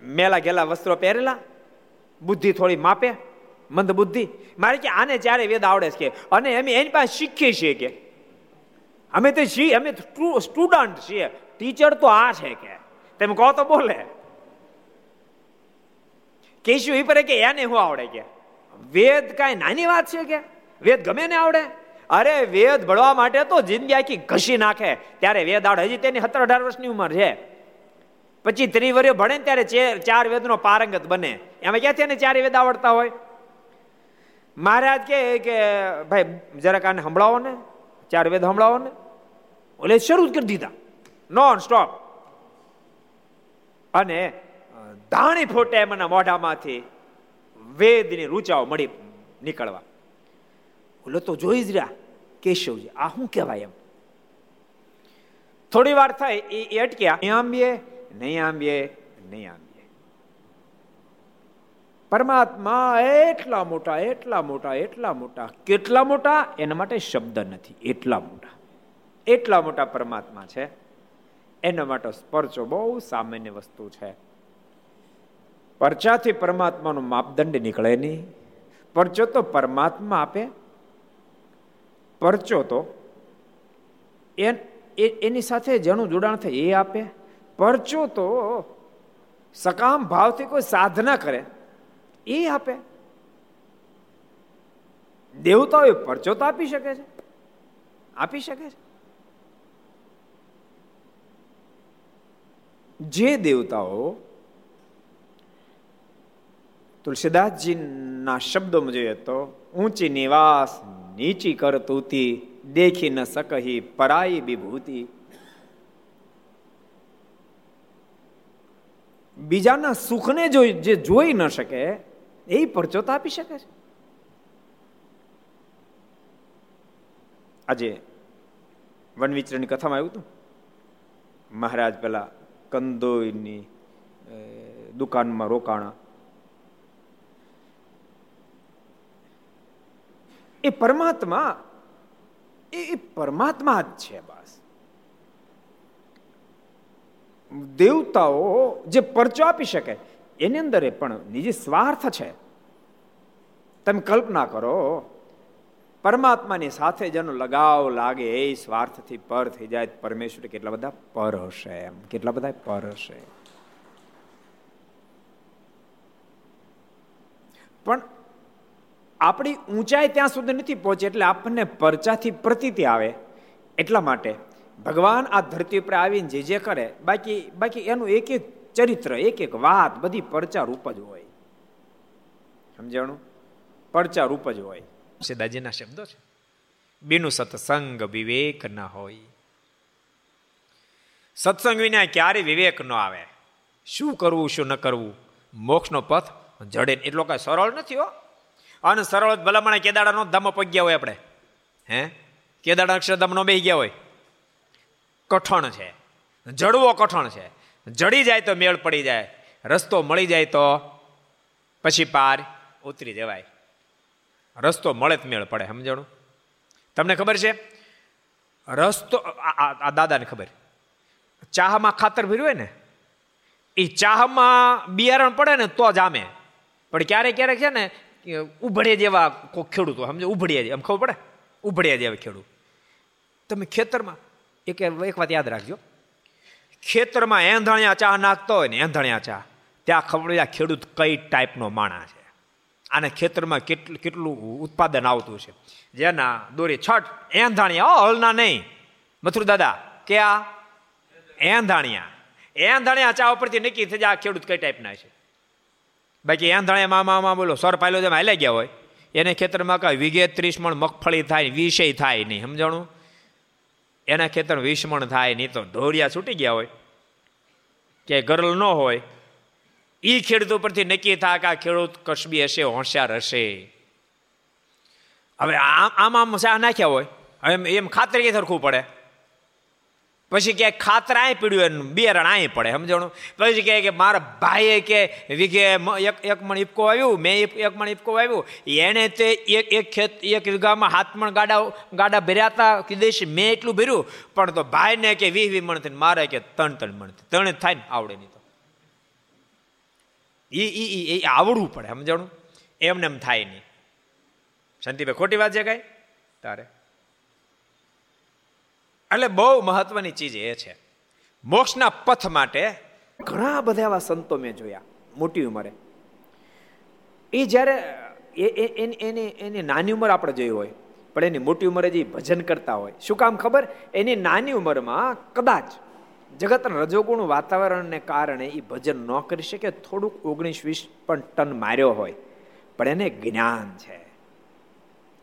મેલા ગેલા વસ્ત્રો પહેરેલા, બુદ્ધિ થોડી માપે, મંદ બુદ્ધિ. મારે કે, આને ચારે વેદ આવડે છે કે? અને અમે એની પાસે શીખીએ છીએ કે અમે તો છીએ, અમે સ્ટુડન્ટ છીએ. ટીચર તો આ છે કે. તેમ કહો તો બોલે. કેશુ એ પર કે એને શું આવડે કે? વેદ કાંઈ નાની વાત છે કે? વેદ ગમે ને આવડે? અરે વેદ ભણવા માટે તો જિંદગી આખી ઘસી નાખે. ત્યારે વેદ આવડે હજી તેની સત્તર અઢાર વર્ષની ઉંમર છે. પછી ત્રી વર્ષ ભણે ને ત્યારે ચાર વેદનો પારંગત બને. એમાં ક્યાંથી એને ચારે વેદ આવડતા હોય? મહારાજ કે, ભાઈ જરાક આને સંભળાવો ને. ચાર વેદ સંભળાવો ને. ઓલે શરૂ કરી દીધા નોન સ્ટોપ અને ધાણી ફોટે એમના મોઢામાંથી વેદની રૂચાઓ મળી નીકળવા. ઓલો તો જોઈ જ રહ્યા, કેશવજી, આ શું કહેવાય એમ? થોડી વાર થાય એ અટક્યા. નહીં આંબીએ નહીં આંબીએ નહીં આંબીએ. પરમાત્મા એટલા મોટા એટલા મોટા એટલા મોટા. કેટલા મોટા? એના માટે શબ્દ નથી. એટલા મોટા. એટલા મોટા પરમાત્મા છે, એના માટે સ્પર્ચો બહુ સામાન્ય વસ્તુ છે. પરચાથી પરમાત્માનો માપદંડ નીકળે નહીં. પરચો તો પરમાત્મા આપે. પરચો તો એની સાથે જેનું જોડાણ થાય એ આપે. પરચો તો સકામ ભાવથી કોઈ સાધના કરે, એ આપે. દેવતાઓ પરચો તો આપી શકે છે. આપી શકે છે. જે દેવતાઓ તુલસીદાસજીના શબ્દોમાં જોઈએ તો, ઊંચી નિવાસ, નીચી કરતુતી, દેખી ન શકહી પરાઈ વિભૂતિ. બીજાના સુખને જો જે જોઈ ન શકે, એ પરચોત આપી શકે છે. આજે વન વિચરણની કથામાં આવ્યું હતું. મહારાજ પેલા કંદોઈની દુકાનમાં રોકાણા. એ પરમાત્મા એ પરમાત્મા જ છે બસ. દેવતાઓ જે પરચો આપી શકે, એની અંદર પણ નિજી સ્વાર્થ છે. તમે કલ્પના કરો પરમાત્માની સાથે જેનો લગાવ લાગે એ સ્વાર્થથી પર થઈ જાય. પરમેશ્વર કેટલા બધા પર હશે એમ. કેટલા બધા પર હશે. પણ આપણી ઊંચાઈ ત્યાં સુધી નથી પહોંચી એટલે આપણને પરચાથી પ્રતીતિ આવે એટલા માટે ભગવાન આ ધરતી ઉપર આવીને જે જે કરે, બાકી બાકી એનું એક એક ચરિત્ર, એક એક વાત બધી પરચા રૂપ જ હોય. સમજાણું? પરચા રૂપ જ હોય. સીદાજીના શબ્દો છે. બીનું સત્સંગ વિવેક ન હોય. સત્સંગ વિના ક્યારે વિવેક ન આવે. શું કરવું, શું ન કરવું? મોક્ષનો પથ જડે એટલો કઈ સરળ નથી હો. અને સરળ ભલામણે કેદાડાનો ધમ પગ્યા હોય આપણે. હે? કેદાડા અક્ષરધામ નો બે ગયા હોય. કઠણ છે. જડવો કઠણ છે. જડી જાય તો મેળ પડી જાય. રસ્તો મળી જાય તો પછી પાર ઉતરી જવાય. રસ્તો મળે મેળ પડે, સમજાણું? તમને ખબર છે? રસ્તો, આ- દાદાને ખબર. ચાહમાં ખાતર ભર્યું હોય ને, એ ચાહમાં બિયારણ પડે ને તો જામે પણ ક્યારેક ક્યારેક છે ને કે ઉભડે જેવા કોઈ ખેડૂતો, સમજો? ઉભડિયા જેવા એમ ખબર પડે? ઉભડિયા જેવા ખેડૂત. તમે ખેતરમાં, એક એક વાત યાદ રાખજો. ખેતરમાં એંધણિયા ચા નાખતો હોય ને, એંધણિયા ચા ત્યાં ખબર ખેડૂત કઈ ટાઈપનો માણા છે. આને ખેતરમાં કેટલું કેટલું ઉત્પાદન આવતું છે. જેના દોરી છઠ એંધાણિયા હલના નહીં. મથુર દાદા કે આ એંધાણિયા. એંધાણિયા ચા ઉપરથી નક્કી થઈ જાય, આ ખેડૂત કઈ ટાઈપના છે? બાકી એંધાણિયા મામા મામા બોલો, સર પાયલો જેમ હાલ્યા ગયા હોય, એને ખેતરમાં કાંઈ વીઘે ત્રીસ મણ મગફળી થાય, વિષય થાય નહીં, સમજાણું? એના ખેતર વીસ મણ થાય નહીં, તો ઢોરિયા છૂટી ગયા હોય. કે ગરલ ન હોય એ ખેડૂત ઉપરથી નક્કી થાય કે આ ખેડૂત કસબી હશે, હોશિયાર હશે. હવે આમ આમ આમ શા નાખ્યા હોય. એમ એમ ખાતર કે સરખું પડે? પછી ક્યાંય ખાતર આય પીડ્યું એનું બિયારણ આય પડે. સમજણું? પછી કહે કે, મારા ભાઈએ કે વીઘે એક એક મણ ઈપકો આવ્યું, મેં એક મણ ઈપકો આવ્યું. એણે તે એક એક ખેત એક વીઘામાં હાથ મણ ગાડા ગાડા ભર્યા હતા કીધેશ મેં એટલું ભર્યું. પણ તો ભાઈને કે વીસ વીસ મણ થઈને, મારે કે ત્રણ ત્રણ મણ ત્રણ થાય ને આવડે નહીં. એ એ એ- આવડવું પડે, સમજાણું? એમને એમ થાય નહીં. શાંતિભાઈ ખોટી વાત છે કાંઈ તારે. એટલે બહુ મહત્વની ચીજ એ છે. મોક્ષના પથ માટે ઘણા બધા એવા સંતો મેં જોયા, મોટી ઉંમરે. એ જ્યારે એની એની નાની ઉંમર આપણે જોઈ હોય, પણ એની મોટી ઉંમરે જે ભજન કરતા હોય, શું કામ ખબર? એની નાની ઉંમરમાં કદાચ જગતના રજોગુણ વાતાવરણને કારણે એ ભજન ન કરી શકે, થોડુંક ઓગણીસ વીસ પણ ટન માર્યો હોય. પણ એને જ્ઞાન છે.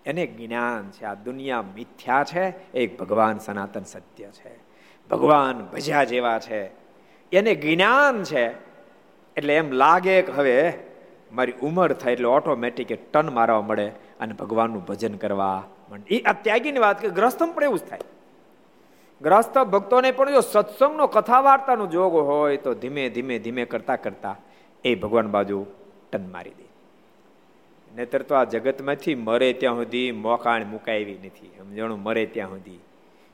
એને જ્ઞાન છે. આ દુનિયા મિથ્યા છે એક ભગવાન સનાતન સત્ય છે. ભગવાન ભજ્યા જેવા છે. એને જ્ઞાન છે. એટલે એમ લાગે કે હવે મારી ઉંમર થાય એટલે ઓટોમેટિક એ ટન મારવા મળે અને ભગવાનનું ભજન કરવા માંડે. એ આ ત્યાગીની વાત કે ગ્રસ્તમ પણ એવું જ થાય. ગ્રસ્ત ભક્તોને પણ જો સત્સંગનો કથા વાર્તાનો જોગ હોય તો ધીમે ધીમે ધીમે કરતા કરતા એ ભગવાન બાજુ ટન મારી દે. નહીતર તો આ જગતમાંથી મરે ત્યાં સુધી મોકાણ મુકાવી નથી. સમજણું? મરે ત્યાં સુધી.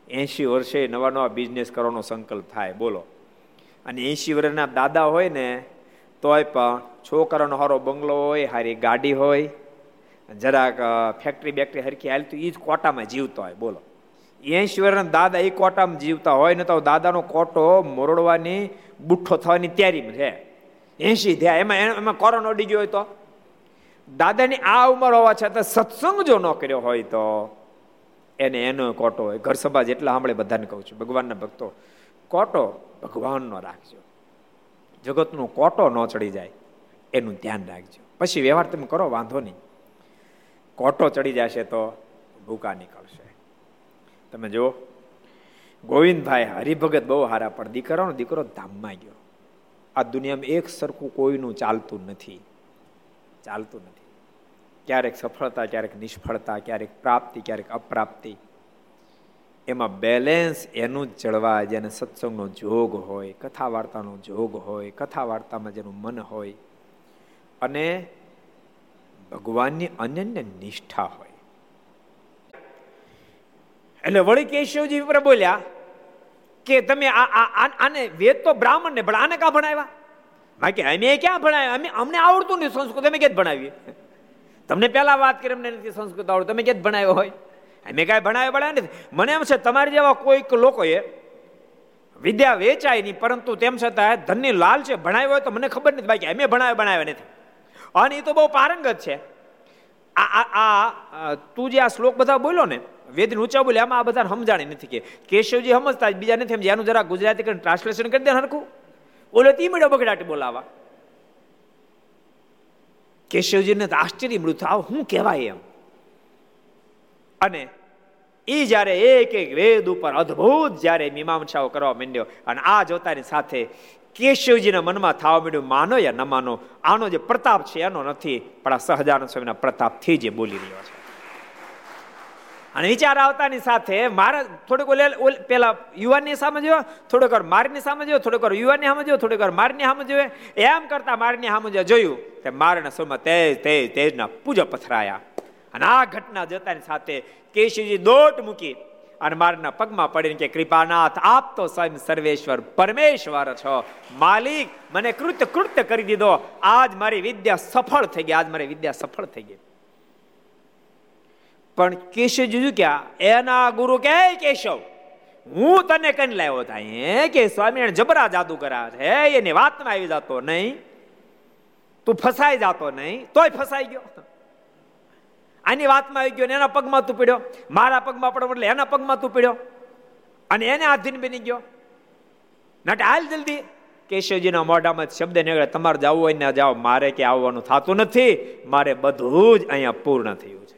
એંશી વર્ષે નવા નવા બિઝનેસ કરવાનો સંકલ્પ થાય. બોલો. અને એંશી વર્ષના દાદા હોય ને, તોય પણ છોકરાનો હારો બંગલો હોય, હારી ગાડી હોય, જરાક ફેક્ટરી બેક્ટરી હરખી હાલતી એ જ કોટામાં જીવતો હોય. બોલો. એંશી વર્ષના દાદા એ કોટામાં જીવતા હોય ને તો દાદાનો કોટો મોરડવાની, બુઠ્ઠો થવાની તૈયારીમાં છે. એંશી થયા. એમાં એમાં કોરોના ગયો હોય તો? દાદાની આ ઉંમર હોવા છતાં સત્સંગ જો ન કર્યો હોય તો એને એનો કોટો હોય. ઘર સભા જેટલા સાંભળે બધાને કહું છું. ભગવાનના ભક્તો, કોટો ભગવાનનો રાખજો. જગતનો કોટો ન ચડી જાય, એનું ધ્યાન રાખજો. પછી વ્યવહાર તમે કરો, વાંધો નહીં. કોટો ચડી જશે તો ભૂકા નીકળશે. તમે જુઓ. ગોવિંદભાઈ હરિભગત બહુ હારા, પણ દીકરાનો દીકરો ધામમાં ગયો. આ દુનિયામાં એક સરખું કોઈનું ચાલતું નથી. ચાલતું નથી. ક્યારેક સફળતા, ક્યારેક નિષ્ફળતા, ક્યારેક પ્રાપ્તિ, ક્યારેક અપ્રાપ્તિ. એમાં બેલેન્સ એનું જ જળવાય, જેને સત્સંગનો જોગ હોય કથા વાર્તાનો જોગ હોય કથા વાર્તામાં જેનું મન હોય. અને ભગવાનની અનન્ય નિષ્ઠા હોય. એટલે વળી કેશવજી પર બોલ્યા કે તમે આ આને વેદ તો બ્રાહ્મણને પણ આને કાં ભણાવ્યા? બાકી અમે ક્યાં ભણાવ્યા? અમે અમને આવડતું નહીં સંસ્કૃત, અમે જ ભણાવીએ? તમને પહેલા વાત કરી, અમને નથી સંસ્કૃત આવડતું, તમે ક્યાં ભણાવ્યો હોય? અમે કાંઈ ભણાવ્યો ભણાવ્યા નથી. મને એમ છે, તમારી જેવા કોઈક લોકોએ વિદ્યા વેચાય નહીં, પરંતુ તેમ છતાં ધનની લાલ છે, ભણાવ્યો હોય તો મને ખબર નથી, બાકી અમે ભણાવ્યો ભણાવ્યા નથી. અને એ તો બહુ પારંગત છે. આ તું જે આ શ્લોક બધા બોલો ને વેદ ઊંચા બોલ્યા આમાં આ બધા સમજાણી નથી કે. કેશવજી સમજતા બીજા નથી સમજ્યા એનું જરા ગુજરાતી કરીને ટ્રાન્સલેશન કરી દે હરખું. ઓલો તી મળ્યો બગડાટી બોલાવા. કેશવજીને તો આશ્ચર્ય મળ્યું, આવ શું કહેવાય એમ. અને એ જ્યારે એક એક વેદ ઉપર અદ્ભુત જ્યારે મીમાંસાઓ કરવા માંડ્યો, અને આ જોતાની સાથે કેશવજીના મનમાં થવા માંડ્યું, માનો યા ન માનો, આનો જે પ્રતાપ છે એનો નથી, પણ આ સહજાનંદ સ્વામીના પ્રતાપથી જે બોલી રહ્યો છે. અને વિચાર આવતાની સાથે મારા થોડુંક ઓલે પેલા યુવાનની સામે જોયો, થોડીક વાર મારની સામે જોયો, થોડીક વાર યુવાનની સામે જોયો, થોડીક વાર મારની સામે જોયો. એમ કરતા મારની સામે જોયું તે મારના સ્વરમાં તેજ તેજ, તેજના પૂજા પથરાયા. અને આ ઘટના જતાની સાથે કેશવજી દોટ મૂકી અને મારના પગમાં પડીને કે કૃપાનાથ, આપ તો સ્વયં સર્વેશ્વર, પરમેશ્વર છો. માલિક, મને કૃત્ય કૃત્ય કરી દીધો. આજ મારી વિદ્યા સફળ થઈ ગઈ, આજ મારી વિદ્યા સફળ થઈ ગઈ. પણ કેશવજી ક્યાં? એના ગુરુ કે કેશવ? હું તને કઈ લાવ્યો થાય કે સ્વામિનારાયણ જબરા જાદુ કરા છે, એની વાતમાં આવી જતો નહીં. તું ફસાઈ જતો નહીં, તોય ફસાઈ ગયો. આની વાતમાં આવી ગયો ને એના પગમાં તું પીડ્યો. મારા પગમાં પડો એટલે એના પગમાં તું પીડ્યો. અને એને આધીન બની ગયો. નટ હાલ જલ્દી. કેશવજીના મોઢામાં શબ્દ નીકળે, તમારે જવું હોય ને જાઓ, મારે કે આવવાનું થતું નથી. મારે બધું જ અહીંયા પૂર્ણ થયું છે.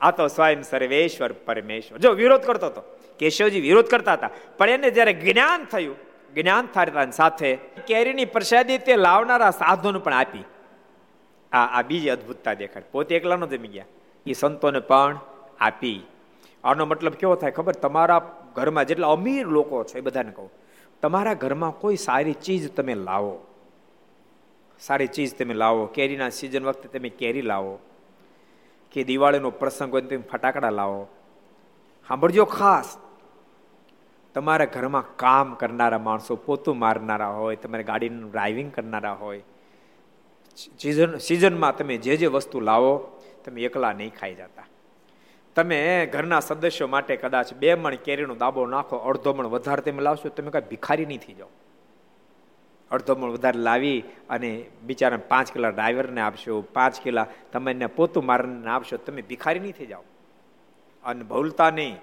આ તો સ્વયં સર્વેશ્વર પરમેશ્વર. જો વિરોધ કરતો હતો કેશવજી વિરોધ કરતા હતા. પણ એને જ્યારે જ્ઞાન થયું, જ્ઞાન થતા સાથે કેરીની પ્રસાદી તે લાવનારા સાધુને પણ આપી. આ આ બીજી અદભુતતા દેખાડ પોતે એકલા ન જમી ગયા. એ સંતોને પણ આપી. આનો મતલબ કેવો થાય ખબર? તમારા ઘરમાં જેટલા અમીર લોકો છે, એ બધાને કહું. તમારા ઘરમાં કોઈ સારી ચીજ તમે લાવો. સારી ચીજ તમે લાવો. કેરીના સિઝન વખતે તમે કેરી લાવો. કે દિવાળીનો પ્રસંગ હોય તમે ફટાકડા લાવો. સાંભળજો ખાસ. તમારા ઘરમાં કામ કરનારા માણસો, પોતું મારનારા હોય, તમારે ગાડીનું ડ્રાઇવિંગ કરનારા હોય સિઝન સિઝનમાં તમે જે જે વસ્તુ લાવો, તમે એકલા નહીં ખાઈ જતા. તમે ઘરના સદસ્યો માટે કદાચ બે મણ કેરીનો દાબો નાખો, અડધો મણ વધારે તમે લાવશો, તમે કાંઈ ભિખારી નહીં થઈ જાઓ. અડધો મણ વધારે લાવી અને બિચારા પાંચ કિલા ડ્રાઈવરને આપશો, પાંચ કિલા તમે એને પોતું મારને આપશો, તમે ભિખારી નહીં થઈ જાઓ. અને ભૂલતા નહીં.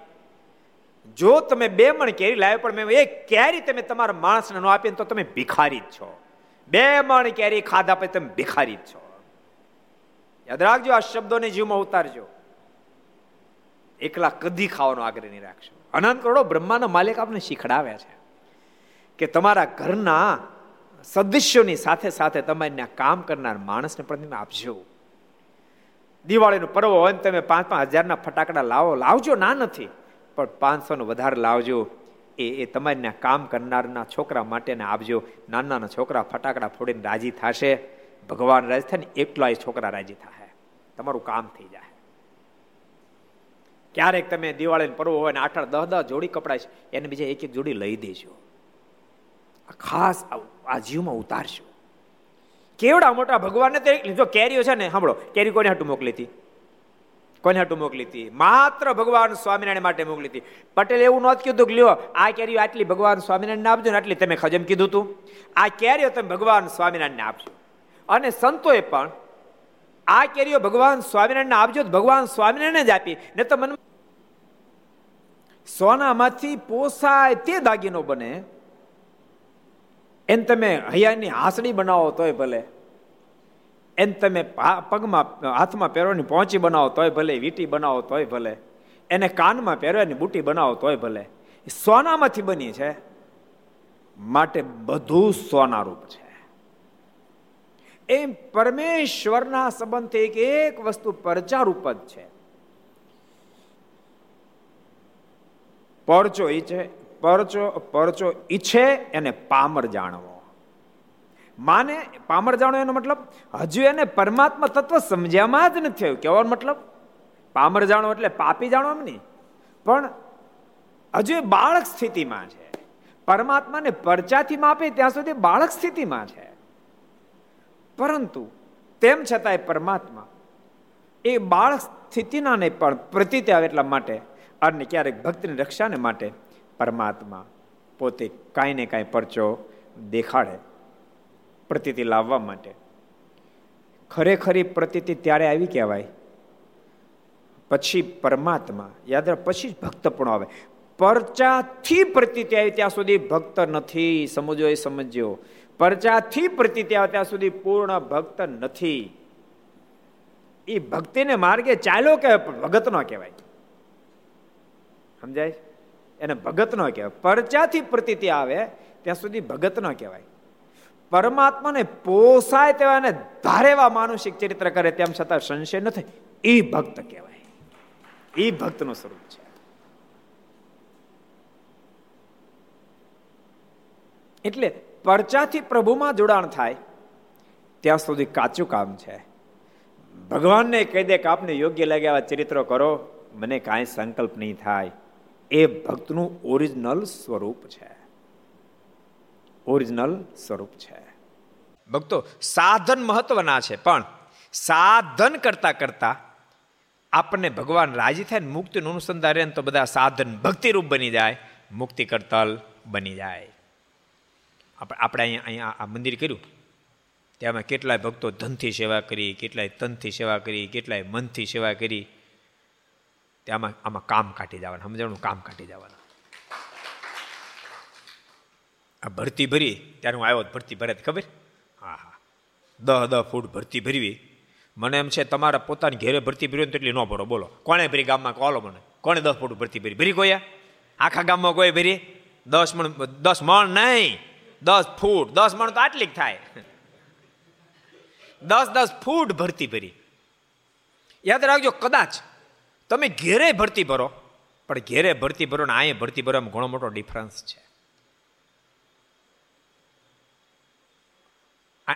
જો તમે બે મણ કેરી લાવ્યો, પણ મેં એક કેરી તમે તમારા માણસને ન આપીને તો તમે ભિખારી જ છો. બે મણ કેરી ખાધા પછી તમે ભિખારી જ છો. યાદ રાખજો, આ શબ્દોને જીવમાં ઉતારજો. એકલા કદી ખાવાનો આગ્રહ નહીં રાખશો. અનંત કરોડો બ્રહ્માનો માલિક આપને શીખડાવ્યા છે કે તમારા ઘરના સદસ્યોની સાથે સાથે તમારે કામ કરનાર માણસને પણ આપજો. દિવાળીનો પર્વ હોય ને તમે પાંચ પાંચ હજારના ફટાકડા લાવો, લાવજો, ના નથી. પણ પાંચસોનો વધારે લાવજો. એ એ તમારી કામ કરનારના છોકરા માટેને આપજો. નાના નાના છોકરા ફટાકડા ફોડીને રાજી થશે. ભગવાન રાજી થાય ને એટલા એ છોકરા રાજી થાય તમારું કામ થઈ જાય ક્યારેક તમે દિવાળીનો પર્વ હોય ને આઠ આઠ, દસ દસ જોડી કપડા છે, એને બીજા એક એક જોડી લઈ દેજો. ખાસ આ જીવમાં ઉતારશો. કેવડા મોટા ભગવાનને તો જો કેરીઓ છે ને, સાંભળો, કેરી કોને હાટું મોકલી હતી કોને હાટું મોકલી હતી માત્ર ભગવાન સ્વામિનારાયણ માટે મોકલી હતી પટેલ એવું નહોતું કીધું કે, લ્યો, આ કેરીઓ આટલી ભગવાન સ્વામિનારાયણ આપજો ને, આટલી તમે ખજમ કીધું હતું આ કેરીઓ તમે ભગવાન સ્વામિનારાયણને આપજો. અને સંતોએ પણ આ કેરીઓ ભગવાન સ્વામિનારાયણને આપજો ભગવાન સ્વામિનારાયણ જ આપી. ને તો મને સોનામાંથી પોસાય તે દાગીનો બને એને તમે હૈયાની હાસડી બનાવો તોય ભલે. એને તમે પગમાં, હાથમાં પહેરવાની પહોંચી બનાવો તોય ભલે, વીટી બનાવો તોય ભલે. એને કાનમાં પહેરવાની બુટી બનાવો તોય ભલે. સોનામાંથી બની છે. માટે બધું સોનારૂપ છે. એમ પરમેશ્વરના સંબંધથી એક એક વસ્તુ પરચારૂપ જ છે. પરચો એ છે પરચો પરચો ઈચ્છે એને પામર જાણવો. માને, પામર જાણો એનો મતલબ હજુ એને પરમાત્મા તત્વ સમજ્યામાં જ નથી થયું કેવાનો મતલબ? પામર જાણો એટલે પાપી જાણો એમ નહીં. પણ હજુ એ બાળક સ્થિતિમાં છે. પરમાત્માને પરચાથી માપે ત્યાં સુધી બાળક સ્થિતિમાં છે. પરંતુ તેમ છતાંય પરમાત્મા એ બાળક સ્થિતિના નહીં પણ પ્રતીત આવે એટલા માટે અને ક્યારેક ભક્તિની રક્ષાને માટે પરમાત્મા પોતે કાંઈ ને કાંઈ પરચો દેખાડે, પ્રતિતિ લાવવા માટે. ખરેખરી પ્રતિતિ ત્યારે આવી કહેવાય? પછી પરમાત્મા, યાદ પછી જ ભક્તપણો આવે. પરચાથી પ્રતિતિ આવી ત્યાં સુધી ભક્ત નથી સમજો એ સમજ્યો. પરચાથી પ્રતિતિ આવે ત્યાં સુધી પૂર્ણ ભક્ત નથી. એ ભક્તિને માર્ગે ચાલ્યો કે ભગત ન કહેવાય. સમજાય? એને ભગત નો કહેવાય. પરચાથી પ્રતીતિ આવે, ત્યાં સુધી ભગત નો કહેવાય. પરમાત્માને પોસાય તેવા ધારેવા માનુષિક ચરિત્ર કરે તેમ છતાં સંશય નથી એ ભક્ત કહેવાય. એ ભક્તનું સ્વરૂપ છે. એટલે પરચાથી પ્રભુમાં જોડાણ થાય, ત્યાં સુધી કાચું કામ છે. ભગવાનને કહી દે કે આપને યોગ્ય લાગે આવા ચરિત્રો કરો. મને કાંઈ સંકલ્પ નહીં થાય. એ ભક્તનું ઓરિજિનલ સ્વરૂપ છે. ઓરિજિનલ સ્વરૂપ છે. ભક્તો, સાધન મહત્વના છે, પણ સાધન કરતા કરતા આપણને ભગવાન રાજી થાય મુક્તિનું અનુસંધાન રહે તો બધા સાધન ભક્તિરૂપ બની જાય, મુક્તિ કરતલ બની જાય. આપણે આપણે અહીંયા અહીંયા આ મંદિર કર્યું. તેમાં કેટલાય ભક્તો ધનથી સેવા કરી, કેટલાય તનથી સેવા કરી, કેટલાય મનથી સેવા કરી. તેમાં આમાં કામ કાઢી જવાના, સમજણું? કામ કાઢી જવાના. આ ભરતી ભરી, ત્યારે હું આવ્યો ભરતી ભરે ખબર? હા હા. દહ દહ ફૂટ ભરતી ભરવી. મને એમ છે, તમારા પોતાની ઘેરે ભરતી ભર્યો તો એટલી ન ભરો, બોલો. કોણે ભરી ગામમાં? કોલો મને. કોણે દસ ફૂટ ભરતી ભરી? ભરી કોયા આખા ગામમાં કોઈ ભરી? દસ મણ દસ મણ નહીં. દસ ફૂટ. દસ મણ તો આટલી જ થાય. દસ દસ ફૂટ ભરતી ભરી. યાદ રાખજો, કદાચ તમે ઘેરે ભરતી ભરો. પણ ઘેરે ભરતી ભરો ને અહીંયા ભરતી ભરવામાં ઘણો મોટો ડિફરન્સ છે.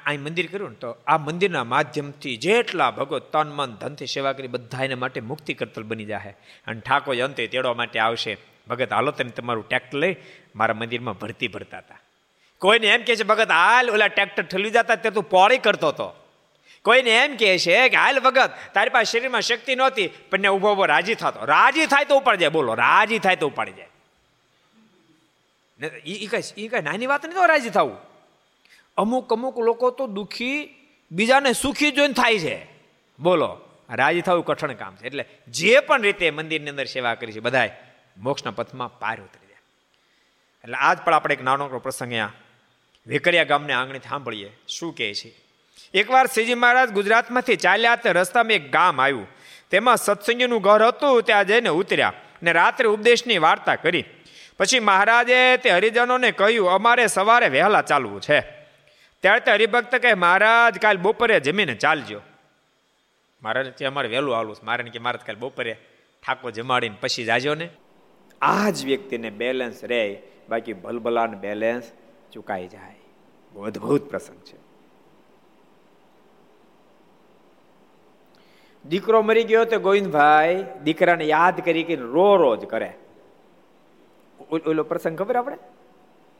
અહીં મંદિર કર્યું ને તો આ મંદિરના માધ્યમથી જેટલા ભગવત તન મન ધનથી સેવા કરી બધા એના માટે મુક્તિ કરતલ બની જાય અને ઠાકોર અંતે તેડવા માટે આવશે. ભગત, હાલો તમે તમારું ટ્રેક્ટર લઈ મારા મંદિરમાં ભરતી ભરતા હતા. કોઈને એમ કે છે, ભગત, હાલ ઓલા ટ્રેક્ટર ઠલવી જતા તે તું પોળી કરતો હતો. કોઈને એમ કહે છે કે હાલ ભગત, તારી પાસે શરીરમાં શક્તિ નહોતી, પણ ઊભો ઊભો રાજી થતો. રાજી થાય તો ઉપાડી જાય, બોલો, રાજી થાય તો ઉપાડી જાય. એ કઈ એ કઈ નાની વાત નહીં તો રાજી થવું? અમુક અમુક લોકો તો દુઃખી, બીજાને સુખી જોઈને થાય છે. બોલો, રાજી થવું કઠણ કામ છે. એટલે જે પણ રીતે મંદિરની અંદર સેવા કરી છે, બધાય મોક્ષના પથમાં પાર ઉતરી જાય. એટલે આજ પણ આપણે એક નાનકડો પ્રસંગ અહીંયા, વેકરિયા ગામને આંગણે સાંભળીએ. શું કહે છે? એકવાર શ્રીજી મહારાજ ગુજરાતમાંથી ચાલ્યા તે રસ્તામાં એક ગામ આવ્યું. તેમાં સત્સંગીનું ઘર હતું, ત્યાં જઈને ઉતર્યા ને રાત્રે ઉપદેશની વાર્તા કરી. પછી મહારાજે તે હરિજનોને કહ્યું, અમારે સવારે વહેલા ચાલવું છે. ત્યારે તે હરિભક્ત કહે, મહારાજ, કાલ બપોરે જમીને ચાલજો. મહારાજ ત્યાં અમારે વહેલું આવવું મારે કે, મહારાજ, કાલ બપોરે ઠાકો જમાડીને પછી જાજો ને. આ જ વ્યક્તિને બેલેન્સ રહે, બાકી ભલભલાન બેલેન્સ ચુકાઈ જાય. બહુ અદભુત પ્રસંગ છે. દીકરો મરી ગયો તો ગોવિંદભાઈ દીકરાને યાદ કરી કે રો રોજ કરે. ઓલો પ્રસંગ ખબર આપણે?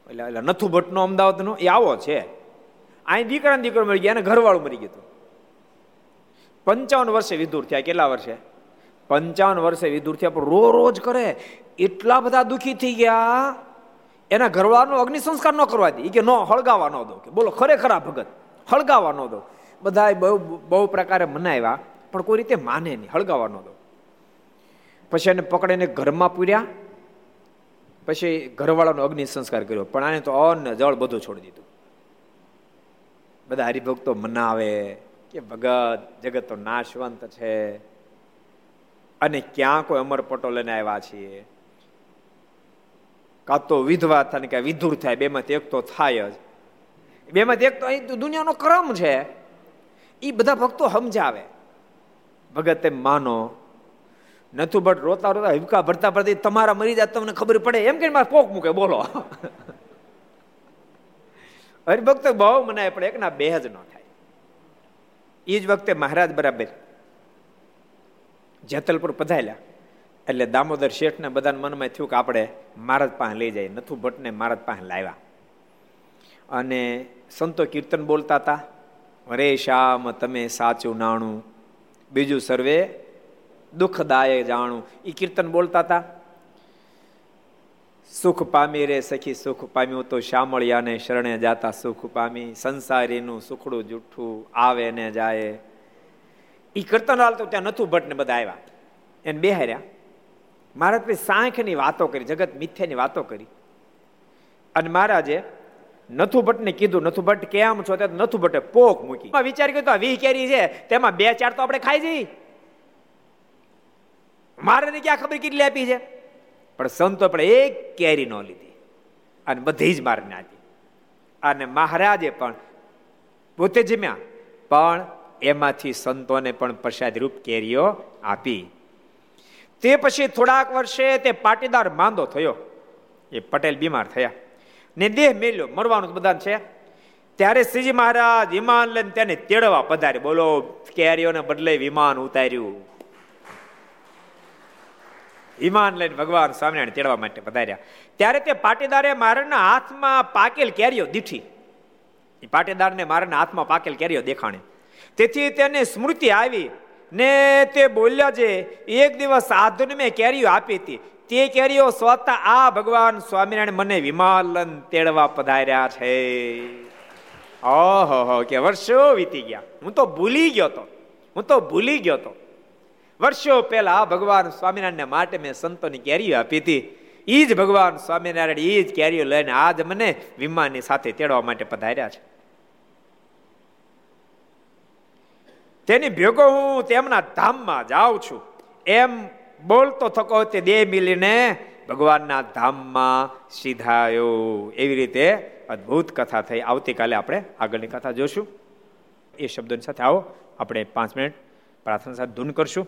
એટલે એટલે નથુ ભટ્ટનો અમદાવાદનો, એ આવો છે. અહીં દીકરાને દીકરો મરી ગયા અને ઘરવાળું મરી ગયું પંચાવન વર્ષે વિધુર થયા, કેટલા વર્ષે? પંચાવન વર્ષે વિધુર થયા, પણ રો રોજ કરે. એટલા બધા દુઃખી થઈ ગયા. એના ઘરવાળાનો અગ્નિ સંસ્કાર ન કરવા દે. કે ન હળગાવા ન દો. કે બોલો, ખરેખરા ભગત હળગાવા ન દો. બધા બહુ બહુ પ્રકારે મનાવ્યા. પણ કોઈ રીતે માને નહીં હળગાવાનો ન દો. પછી એને પકડીને ઘરમાં પૂર્યા. પછી ઘરવાળાનો અગ્નિ સંસ્કાર કર્યો. પણ આને તો અન્ન જળ બધું છોડી દીધું. બધા હરિભક્તો મનાવે કે ભગત, જગત તો નાશવંત છે. અને ક્યાં કોઈ અમર પટો લઈને આવ્યા છીએ? કાં તો વિધવા થાય કે વિધુર થાય બેમાંથી એક તો થાય જ. બેમાંથી એક તો અહીં દુનિયાનો ક્રમ છે. એ બધા ભક્તો સમજાવે. ભગત એમ માનો. નથુ ભટ્ટ રોતા રોતા હિબકા ભરતા ભરતી તમારા મરી જાય તમને ખબર પડે. એમ કે પોક મૂકે, બોલો. હરિભક્ત બહુ મનાય, પણ એકના બે જ ન થાય. એ જ વખતે મહારાજ બરાબર જેતલપુર પધાયેલા એટલે દામોદર શેઠને બધાના મનમાં થયું કે આપણે મહારાજ પાસે લઈ જાય નથુ ભટ્ટને મહારાજ પાસે લાવ્યા. અને સંતો કીર્તન બોલતા હતા. અરે શ્યામ, તમે સાચું નાણું બીજું સર્વે દુઃખદાય જાણું. એ કીર્તન બોલતા હતા સુખ પામી રે સખી, સુખ પામ્યું તો શામળિયાને શરણે જાતા સુખ પામી. સંસારીનું સુખડું જુઠ્ઠું આવે ને જાય. એ કીર્તન હાલ તો ત્યાં નથું ભટ્ટ ને બધા આવ્યા એને બેહાર્યા. મહારાજ સાંખની વાતો કરી, જગત મિથ્યાની વાતો કરી. અને મહારાજે નથુ ભટ્ટને કીધું, નથુ ભટ્ટ કેમ છો? ત્યાં નથુ ભટ્ટે પોક મૂકી. વિચાર કર્યો તો વીહ કેરી છે, તેમાં બે ચાર તો આપણે ખાઈ જઈ મારે ક્યાં ખબર કેટલી આપી છે. પણ સંતો પણ એક કેરી ન લીધી. અને બધી જ મારને આપી અને મહારાજે પણ પોતે જમ્યા. પણ એમાંથી સંતોને પણ પ્રસાદ રૂપ કેરીઓ આપી. તે પછી થોડાક વર્ષે તે પાટીદાર માંદો થયો. એ પટેલ બીમાર થયા. ને દેહ મેલ્યો. મરવાનું બધાને છે. ત્યારે શ્રીજી મહારાજ વિમાન લઈને તેને તેડવા પધારે બોલો, કેરીઓને બદલે વિમાન ઉતાર્યું. વિમાન લઈને ભગવાન સ્વામિનારાયણ તેડવા માટે પધાર્યા. ત્યારે તે પાટીદારે મારાના હાથમાં પાકેલ કેરીઓ દીઠી. એ પાટીદારને મારાના હાથમાં પાકેલ કેરીઓ દેખાણી. તેથી તેને સ્મૃતિ આવી ને તે બોલ્યા છે એક દિવસ સાધુને મેં કેરીઓ આપી હતી. તે કેરીઓ સ્વતઃ આ ભગવાન સ્વામિનારાયણ મને વિમાલન તેડવા પધાર્યા છે. ઓહો કે વર્ષો વીતી ગયા. હું તો ભૂલી ગયો તો. હું તો ભૂલી ગયો તો. વર્ષો પહેલા ભગવાન સ્વામિનારાયણ માટે મેં સંતોની કેરીઓ આપી હતી. એ જ ભગવાન સ્વામિનારાયણ એ જ કેરીઓ લઈને આજ મને વિમાનની સાથે તેડવા માટે પધાર્યા છે. તેની ભેગો હું તેમના ધામમાં જાઉં છું. એમ બોલતો થકો તે દેહ મિલીને ભગવાનના ધામમાં સીધાયો. એવી રીતે અદ્ભુત કથા થઈ. આવતીકાલે આપણે આગળની કથા જોશું. એ શબ્દોની સાથે આવો. આપણે પાંચ મિનિટ પ્રાર્થના સાથે ધૂન કરશું.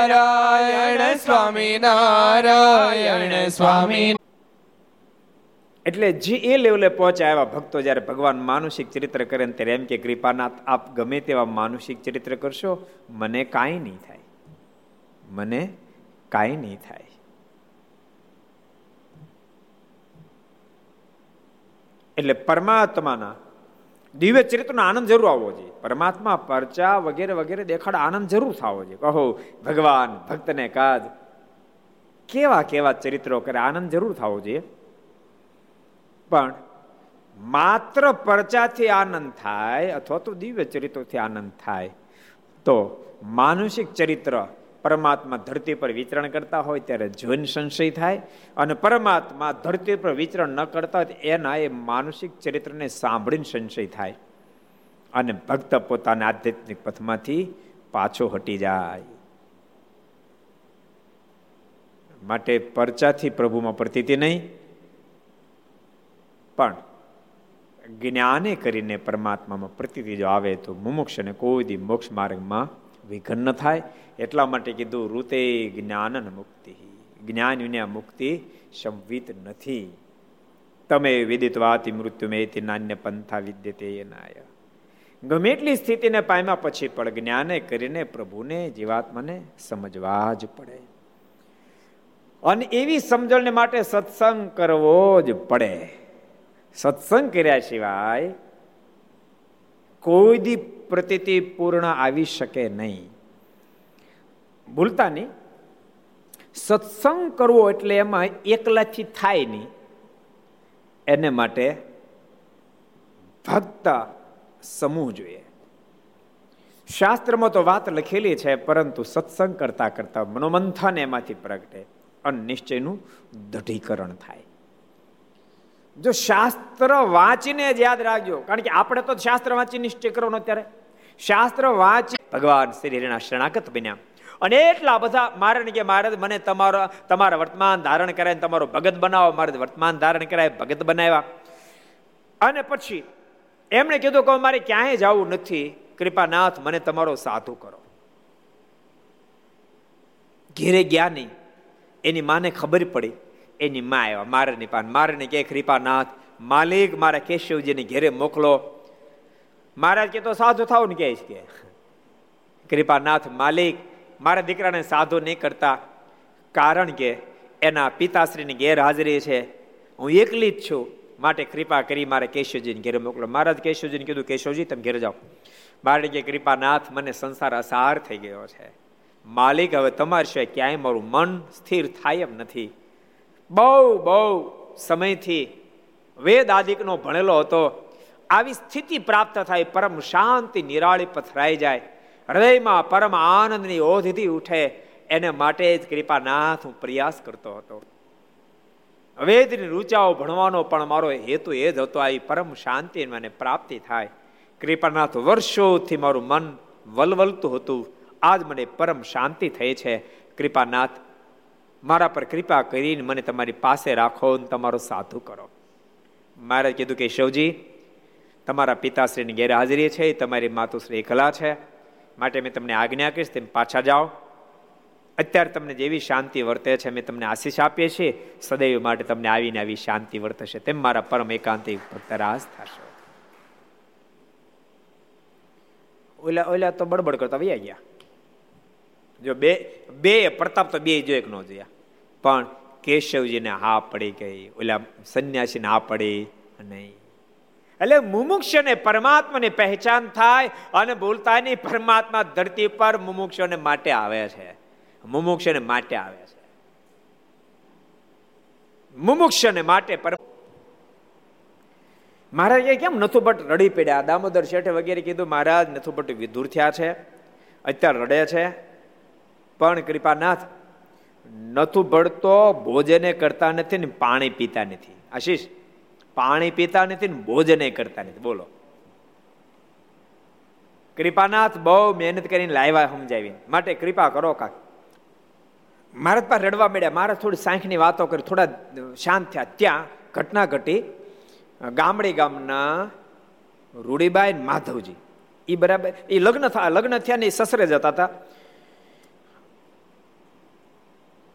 નારાયણ સ્વામી નારાયણ સ્વામી. એટલે જે એ લેવલે પહોંચ્યા એવા ભક્તો જ્યારે ભગવાન માનુષિક ચરિત્ર કરે ત્યારે એમ કે, કૃપાનાથ, આપ ગમે તેવા માનુષિક ચરિત્ર કરશો, મને કાંઈ નહીં થાય. મને કાંઈ નહીં થાય. એટલે પરમાત્માના દિવ્ય ચરિત્રનો આનંદ જરૂર આવવો જોઈએ. પરમાત્મા પરચા વગેરે વગેરે દેખાડ આનંદ જરૂર થવો જોઈએ. કહો, ભગવાન ભક્તને કાજ. કેવા કેવા ચરિત્રો કરે આનંદ જરૂર થવો જોઈએ. પણ માત્ર પરચાથી આનંદ થાય અથવા તો દિવ્ય ચરિત્રોથી આનંદ થાય તો માનુષિક ચરિત્ર પરમાત્મા ધરતી પર વિચરણ કરતા હોય ત્યારે જોઈને સંશય થાય અને પરમાત્મા ધરતી પર વિચરણ ન કરતા હોય એના એ માનસિક ચરિત્રને સાંભળીને સંશય થાય. અને ભક્ત પોતાના આધ્યાત્મિક પથમાંથી પાછો હટી જાય. માટે પરચાથી પ્રભુમાં પ્રતીતિ નહીં, પણ જ્ઞાને કરીને પરમાત્મામાં પ્રતીતિ જો આવે તો મુમુક્ષને કોઈ દી મોક્ષ માર્ગમાં વિઘન થાય એટલા માટે કીધું, ઋતે જ્ઞાન મુક્તિ. જ્ઞાન વિના મુક્તિ સંવિત નથી. તમે વિદિતવાતી મૃત્યુ મેથી નાન્ય પંથા વિદ્યતે નાય ગમે એટલી સ્થિતિને પામ્યા પછી પણ જ્ઞાને કરીને પ્રભુને, જીવાત્માને સમજવા જ પડે. અને એવી સમજણને માટે સત્સંગ કરવો જ પડે. સત્સંગ કર્યા સિવાય કોઈ દી પ્રતિતિ પૂર્ણ આવી શકે નહીં. ભૂલતા નહીં સત્સંગ કરવો એટલે એમાં એકલાથી થાય નહીં. એને માટે ભક્ત સમૂહ જોઈએ. શાસ્ત્રમાં તો વાત લખેલી છે, પરંતુ સત્સંગ કરતા કરતા મનોમંથન એમાંથી પ્રગટે અને નિશ્ચયનું દઢીકરણ થાય. જો શાસ્ત્ર વાંચીને જ યાદ રાખજો. કારણ કે આપણે તો શાસ્ત્ર વાંચી નિશ્ચય કરવાનો અત્યારે. શાસ્ત્ર વાંચી ભગવાન શ્રી હરિના શરણાગત બન્યા. અને એટલા બધા મારે કે મહારાજ મને તમારો, તમારા વર્તમાન ધારણ કરાય તમારો ભગત બનાવો. મારે વર્તમાન ધારણ કરાય, ભગત બનાવ્યા. અને પછી એમણે કીધું કે મારે ક્યાંય જવું નથી. કૃપાનાથ, મને તમારો સાધુ કરો. ઘેરે ગયા નહીં. એની માને ખબર પડી. એની મા આવ્યા. મારાની પાન મારાને કે કૃપાનાથ. માલિક મારા કેશવજીને ઘેરે મોકલો. મહારાજ કે તો સાધુ થાવ ને કે કે, કૃપાનાથ માલિક, મારા દીકરાને સાધુ નહીં કરતા. કારણ કે એના પિતાશ્રીની ગેરહાજરી છે. હું એકલી જ છું. માટે કૃપા કરી મારે કેશવજીને ઘેરે મોકલો. મહારાજ કેશવજીને કીધું, કેશવજી, તમે ઘેરે જાઓ. કે કૃપાનાથ, મને સંસાર અસાર થઈ ગયો છે. માલિક, હવે તમારી સિવાય ક્યાંય મારું મન સ્થિર થાય એમ નથી. બહુ બહુ સમયથી વેદ આદિકનો ભણેલો હતો. આવી સ્થિતિ પ્રાપ્ત થાય, પરમ શાંતિ નિરાળી પથરાઈ જાય. હૃદયમાં પરમ આનંદની ઓધથી ઉઠે. એને માટે જ કૃપાનાથ હું પ્રયાસ કરતો હતો. વેદની રૂચાઓ ભણવાનો પણ મારો હેતુ એ જ હતો આવી પરમ શાંતિ મને પ્રાપ્તિ થાય. કૃપાનાથ વર્ષોથી મારું મન વલવલતું હતું. આજ મને પરમ શાંતિ થઈ છે. કૃપાનાથ મારા પર કૃપા કરીને મને તમારી પાસે રાખો અને તમારો સાધુ કરો. મારે કીધું કે, શિવજી, તમારા પિતાશ્રીની ગેરહાજરી છે તમારી માતુશ્રી એકલા છે. માટે મેં તમને આજ્ઞા કરીશ, તેમ પાછા જાઓ. અત્યારે તમને જેવી શાંતિ વર્તે છે મેં તમને આશીષ આપીએ છીએ. સદૈવ માટે તમને આવીને આવી શાંતિ વર્તશે, તેમ મારા પરમ એકાંતિક ભક્ત રાસ થશે. ઓલા ઓલા તો બડબડ કરતા વૈયા ગયા. જો બે બે પ્રતાપ તો બે જો એક નો જોયા. પણ કેશવજીને હા પડી ગઈ, ઓલા સંન્યાસીને હા પડી નહીં એટલે મુમુક્ષને પરમાત્માની પહેચાન થાય અને બોલતા નહીં પરમાત્મા ધરતી પર મુમુક્ષને માટે આવે છે. મુમુક્ષને માટે આવે છે. મુમુક્ષને માટે પર મહારાજ કેમ નથુભટ્ટ રડી પડ્યા? દામોદર શેઠે વગેરે કીધું, મહારાજ નથુભટ્ટ વિધુર થયા છે. અત્યારે રડે છે. પણ કૃપાનાથ નથું ભળતો, ભોજને કરતા નથી ને પાણી પીતા નથી. આશીષ, પાણી પીતા નથી ને ભોજને કરતા નથી. બોલો. કૃપાનાથ બહુ મહેનત કરીને લાવ્યા સમજાવી માટે કૃપા કરો કાક. મારા પાસે રડવા મળ્યા મારા થોડી સાંખની વાતો કરી, થોડા શાંત થયા. ત્યાં ઘટના ઘટી. ગામડી ગામના રૂડીબાઈ માધવજી. એ બરાબર એ લગ્ન લગ્ન થયા ને એ સસરે જતા હતા.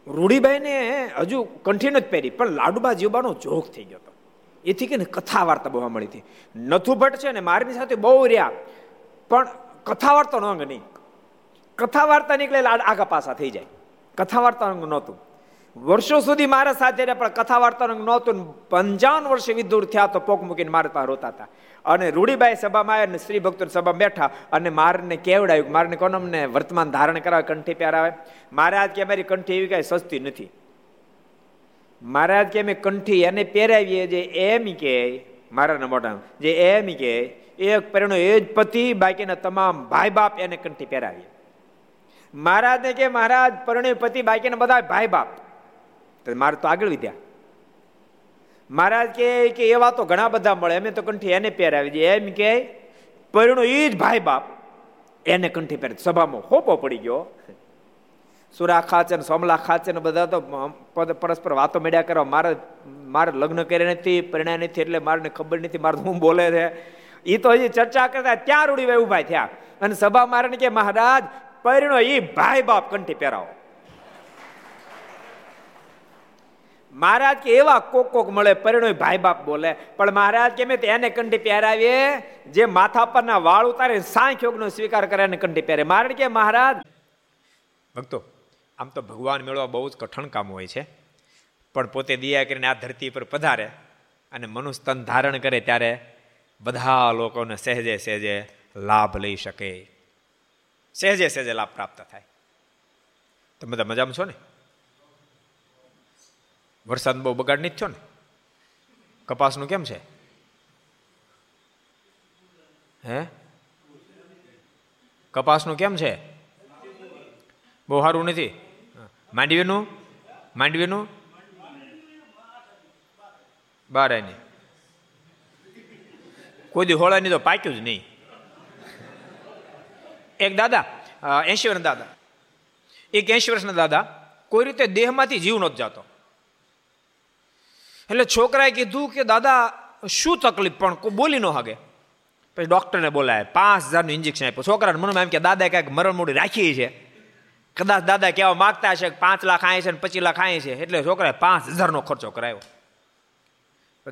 રૂડીબાઈને હજુ કંઠીન જ પહેરી, પણ લાડુબા જીવબાનો જોગ થઈ ગયો હતો. એથી કે કથા વાર્તા બહુ મળી હતી. નથુભટ્ટ છે ને મારની સાથે બહુ રહ્યા, પણ કથા વાર્તા અંગ નહીં. કથા વાર્તા નીકળે આગા પાસા થઈ જાય. કથા વાર્તા અંગ નહોતું. વર્ષો સુધી મારા સાથે રહ્યા, પણ કથા વાર્તા અંગ નહોતું. પંચાવન વર્ષે વિદુર થયા તો પોક મૂકીને મારા પાસે રોતા હતા. અને રૂડીબાઈ સભામાં આવ્યા અને શ્રી ભક્તો સભા બેઠા અને મારને કેવડાવ્યું મારને કોણ અમને વર્તમાન ધારણ કરાવે, કંઠી પહેરાવે? મહારાજ કે અમારી કંઠી એવી કાંઈ સસ્તી નથી. મહારાજ કે અમે કંઠી એને પહેરાવીએ જે એમ કે, મારાના મોટા જે એમ કે, એક પરિણો એ જ પતિ, બાકીના તમામ ભાઈ બાપ એને કંઠી પહેરાવીએ. મહારાજને કે, મહારાજ, પરણ્યું પતિ, બાકીના બધા ભાઈ બાપ મારે તો આગળ વધ્યા. મહારાજ કે એવા તો ઘણા બધા મળે. અમે તો કંઠી એને પહેરાવી દઈએ એમ કે પરણો એ જ ભાઈ બાપ. એને કંઠી પહેરે સભામાં હોપો પડી ગયો. સુરા ખાચે સોમલા ખાચે ને બધા તો પરસ્પર વાતો મેળ્યા કરવા મારે મારે લગ્ન કર્યા નથી, પરિણામ નથી, એટલે મારે ખબર નથી, મારે હું બોલે છે. એ તો હજી ચર્ચા કરતા ત્યાં રૂડી ઊભા થયા. અને સભા મારે કે, મહારાજ પરિણો એ ભાઈ બાપ કંઠી પહેરાવો. મહારાજ કે એવા કોક કોક મળે, પરિણય ભાઈ બાપ બોલે. પણ મહારાજ કે મેં એને કંઠી પહેરાવીએ, જે માથા પરના વાળ ઉતારે સાંખ્યોગનો સ્વીકાર કરે એને કંઠી પહેરે. મહારાજ કે મહારાજ? ભક્તો, આમ તો ભગવાન મેળવા બહુ જ કઠણ કામ હોય છે. પણ પોતે દિયા કરીને આ ધરતી પર પધારે અને મનુસ્તન ધારણ કરે ત્યારે બધા લોકોને સહેજે સહેજે લાભ લઈ શકે. સહેજે સહેજે લાભ પ્રાપ્ત થાય. તમે બધા મજામાં છો ને? વરસાદ બહુ બગાડ નથી થયો ને? કપાસનું કેમ છે? હે? કપાસનું કેમ છે? બહુ સારું નથી? માંડવીનું? માંડવીનું? બાર એની કોઈ દી હોળાની તો પાક્યું જ નહીં. એક દાદા એસી વર્ષના દાદા. એક એસી વર્ષના દાદા કોઈ રીતે દેહમાંથી જીવ નહોતો જતો. એટલે છોકરાએ કીધું કે, દાદા, શું તકલીફ? પણ બોલી ન હાગે. પછી ડૉક્ટરને બોલાય, પાંચ હજારનું ઇન્જેક્શન આપ્યું. છોકરાને મનમાં એમ કે દાદા કાંઈક મરણ મોડી રાખી છે. કદાચ દાદા કહેવા માગતા હશે કે, પાંચ લાખ આય છે ને પચીસ લાખ આય છે. એટલે છોકરાએ પાંચ હજારનો ખર્ચો કરાયો.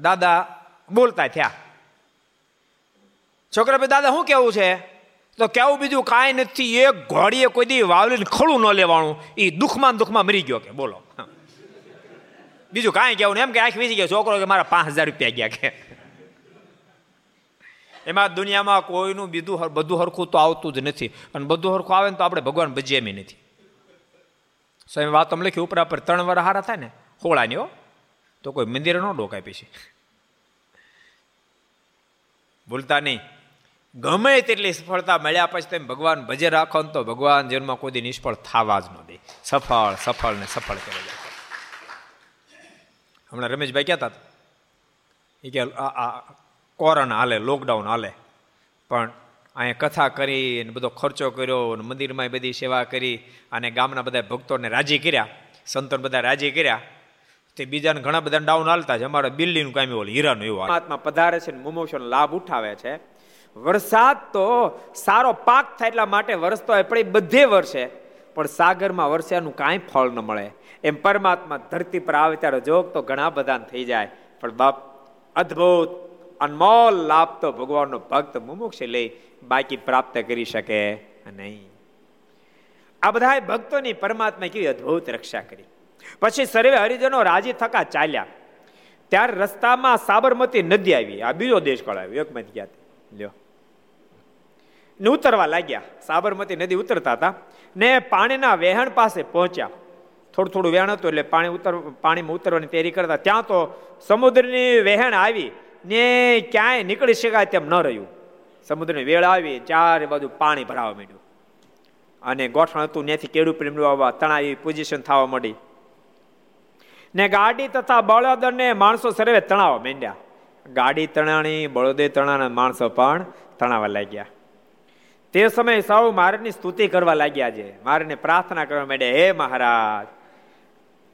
દાદા બોલતા થયા. છોકરા ભાઈ દાદા, શું કેવું છે? તો કેવું બીજું કાંઈ નથી. એક ઘોડીએ કોઈ દી વાવલીને ખડું ન લેવાનું. એ દુઃખમાં દુઃખમાં મરી ગયો કે. બોલો. બીજું કાંઈ કહેવું એમ કે આંખ વીસી ગયો છોકરો કે મારા પાંચ હજાર રૂપિયા ગયા કે. એમાં દુનિયામાં કોઈનું બીજું બધું હરખું તો આવતું જ નથી. અને બધું હરખું આવે ને તો આપણે ભગવાન ભજીએ નથી. સ્વામી વાત તમે લખી, ઉપરા પર ત્રણ વાર હારા થાય ને, હોળાની હો, તો કોઈ મંદિર ન ડોકાય પછી. ભૂલતા નહીં. ગમે તેટલી સફળતા મળ્યા પછી તમે ભગવાન ભજે રાખો ને તો ભગવાન જીવનમાં કોઈ નિષ્ફળ થવા જ ન દે. સફળ સફળ ને સફળ કરે. જાય હમણાં રમેશભાઈ કહેતા હતા. એ કે કોરોના હાલે લોકડાઉન હાલે. પણ અહીંયા કથા કરી અને બધો ખર્ચો કર્યો અને મંદિરમાં બધી સેવા કરી અને ગામના બધા ભક્તોને રાજી કર્યા, સંતોને બધા રાજી કર્યા. તે બીજાને ઘણા બધા ડાઉન હાલતા છે. અમારા બિલ્ડીનું કામ એવું હીરાનું એવું હાથમાં પધારે છે મોમોશન લાભ ઉઠાવે છે. વરસાદ તો સારો પાક થાય એટલા માટે વરસતો હોય પણ એ બધે વરસે. પણ સાગરમાં વરસ્યાનું કાંઈ ફળ ન મળે. એમ પરમાત્મા ધરતી પર આવે ત્યારે જોગ તો ઘણા બધા થઈ જાય. પણ બાપ, અદ્ભુત, અનમોલ લાભ તો ભગવાનનો ભક્ત મુમુક્ષ લઈ બાકી પ્રાપ્ત કરી શકે નહીં. આ બધા ભક્તોની પરમાત્મા કેવી અદ્ભુત રક્ષા કરી. પછી સર્વે હરિજનો રાજી થકા ચાલ્યા. ત્યારે રસ્તામાં સાબરમતી નદી આવી. આ બીજો દેશ દેશકાળ આવ્યો મત ગયા લ્યો. ને ઉતરવા લાગ્યા. સાબરમતી નદી ઉતરતા હતા ને પાણીના વહેણ પાસે પહોંચ્યા. થોડું થોડું વહેણ હતું એટલે પાણી ઉતર, પાણીમાં ઉતરવાની તૈયારી કરતા. ત્યાં તો સમુદ્રની વહેણ આવી ને ક્યાંય નીકળી શકાય તેમ ન રહ્યું. સમુદ્રની વેળ આવી, ચારે બાજુ પાણી ભરાવા માંડ્યું. અને ગોઠણ હતું, ત્યાંથી કેડું પ્રેમ આવવા તણાવી પોઝિશન થવા માંડી. ને ગાડી તથા બળદને માણસો સર્વે તણાવવા માંડ્યા. ગાડી તણાણી, બળદે તણાણા, માણસો પણ તણાવવા લાગ્યા. તે સમયે સૌ મારની સ્તુતિ કરવા લાગ્યા છે. મારને પ્રાર્થના કરવા માંડ્યા, હે મહારાજ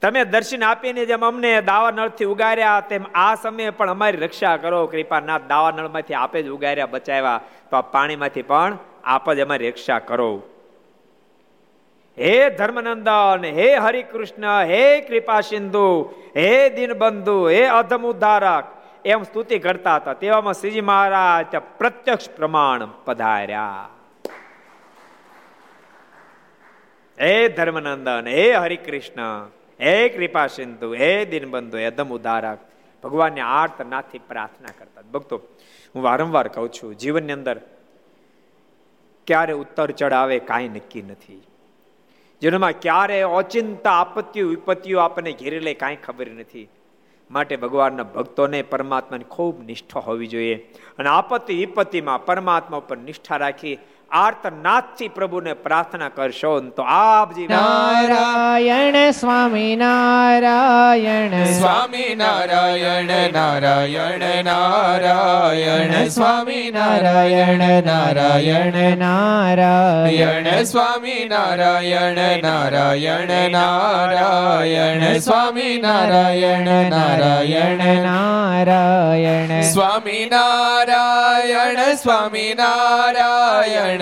તમે દર્શન આપીને જેમ અમને દાવા નળથી ઉગાર્યા, તેમ આ સમયે પણ અમારી રક્ષા કરો. કૃપાનાથ દાવા નળમાંથી આપે જ ઉગાર્યા, બચાવ્યા. તો આ પાણીમાંથી પણ આપ જ અમારી રક્ષા કરો. હે ધર્મનંદન, હે હરિકૃષ્ણ, હે કૃપા સિંધુ હે દીનબંધુ, હે અધમ ઉદ્ધારક. એમ સ્તુતિ કરતા હતા. તેવામાં શ્રીજી મહારાજ પ્રત્યક્ષ પ્રમાણ પધાર્યા. હે ધર્મનંદન, હે હરિકૃષ્ણ. હે કૃપા સિંધુ હે દિનબંધુ હે દમ ઉદારક ભગવાનને આર્ત નાથી પ્રાર્થના કરતા. ભક્તો, હું વારંવાર કહું છું, જીવનની અંદર ક્યારે ઉત્તર ચડાવે કાંઈ નક્કી નથી. જેનામાં ક્યારે ઓચિંતા, આપત્તિઓ, વિપત્તિઓ આપણને ઘેરી લે કાંઈ ખબર નથી. માટે ભગવાનના ભક્તોને પરમાત્માની ખૂબ નિષ્ઠા હોવી જોઈએ. અને આપત્તિ, વિપત્તિમાં પરમાત્મા ઉપર નિષ્ઠા રાખી આર્તનાથથી પ્રભુને પ્રાર્થના કરશો તો આપજી નારાયણ સ્વામી નારાયણ સ્વામી નારાયણ નારાયણ નારાયણ સ્વામી નારાયણ નારાયણ. નારાયણ સ્વામી નારાયણ નારાયણ નારાયણ સ્વામી નારાયણ નારાયણ નારાયણ. સ્વામી નારાયણ સ્વામી નારાયણ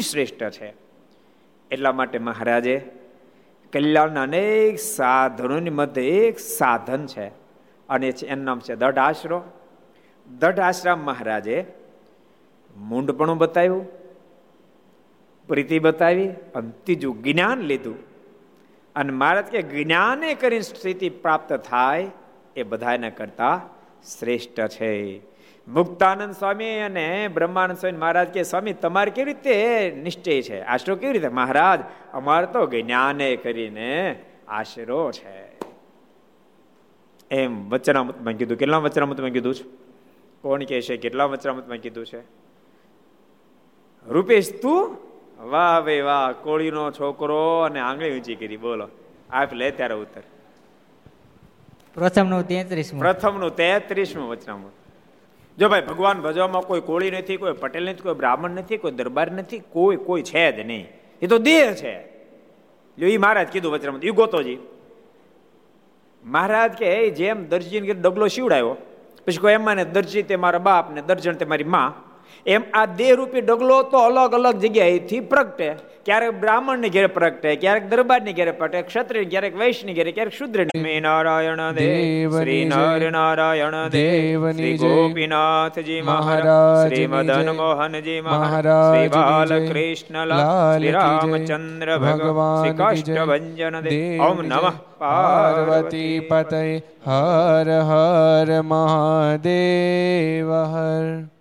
શ્રેષ્ઠ છે એટલા માટે મહારાજે કલ્યાણના અનેક સાધનોની મધ્ય એક સાધન છે અને એનું નામ છે દઢ આશરો. દઢ આશ્રમ મહારાજે મૂંડપણું બતાવ્યું. પ્રીતિ બતાવી અને ત્રીજું જ્ઞાન લીધું. અને મહારાજ કે જ્ઞાને કરીને સ્થિતિ પ્રાપ્ત થાય એ બધાને કરતા શ્રેષ્ઠ છે. મુક્તાનંદ સ્વામી અને બ્રહ્માનંદ સ્વામી મહારાજ કે, સ્વામી, તમારે કેવી રીતે નિશ્ચય છે? આશરો કેવી રીતે? મહારાજ, અમારે તો જ્ઞાને કરીને આશરો છે. એમ વચનામૃતમાં કીધું. કેટલા વચનામૃતમાં કીધું છે? કોણ કહે છે? કેટલા વચનામૃતમાં કીધું છે? રૂપેશ, તું વાહ ભાઈ વાહ કોળીનો છોકરો અને આંગળી ઊંચી કરી બોલો. આપ લે ત્યારે ઉત્તર. પ્રથમનું તેત્રીસ પ્રથમનું તેત્રીસમું વચનામૃત જો ભાઈ ભગવાન ભજવામાં કોઈ કોળી નથી કોઈ પટેલ નથી કોઈ બ્રાહ્મણ નથી કોઈ દરબાર નથી કોઈ કોઈ છે જ નહીં. એ તો દેહ છે. જો એ મહારાજ કીધું વચનામૃત એ ગોતોજી. મહારાજ કે જેમ દરજીને ડગલો શીવડાયો પછી કોઈ એમાં ને દરજી તે મારા બાપ ને દર્જન તે મારી માં. એમ આ દેહરૂપી ડગલો તો અલગ અલગ જગ્યાએથી પ્રગટે. ક્યારેક બ્રાહ્મણ ને ઘેરે પ્રગટે ક્યારેક દરબારની ઘેરે પ્રગટે ક્ષત્રિય ક્યારેક વૈશ્યની ઘેરે ક્યારેક શુદ્ર નારાયણ દેવ શ્રી નર નારાયણ દેવ શ્રી ગોપીનાથજી મહારાજ શ્રી મદન મોહનજી મહારાજ શ્રી. બાલકૃષ્ણ લાલ શ્રી રામચંદ્ર ભગવાન શ્રી કાષ્ટભંજન દેવ ઓમ નમઃ. પાર્વતી પતય. હર હર મહાદેવ. હર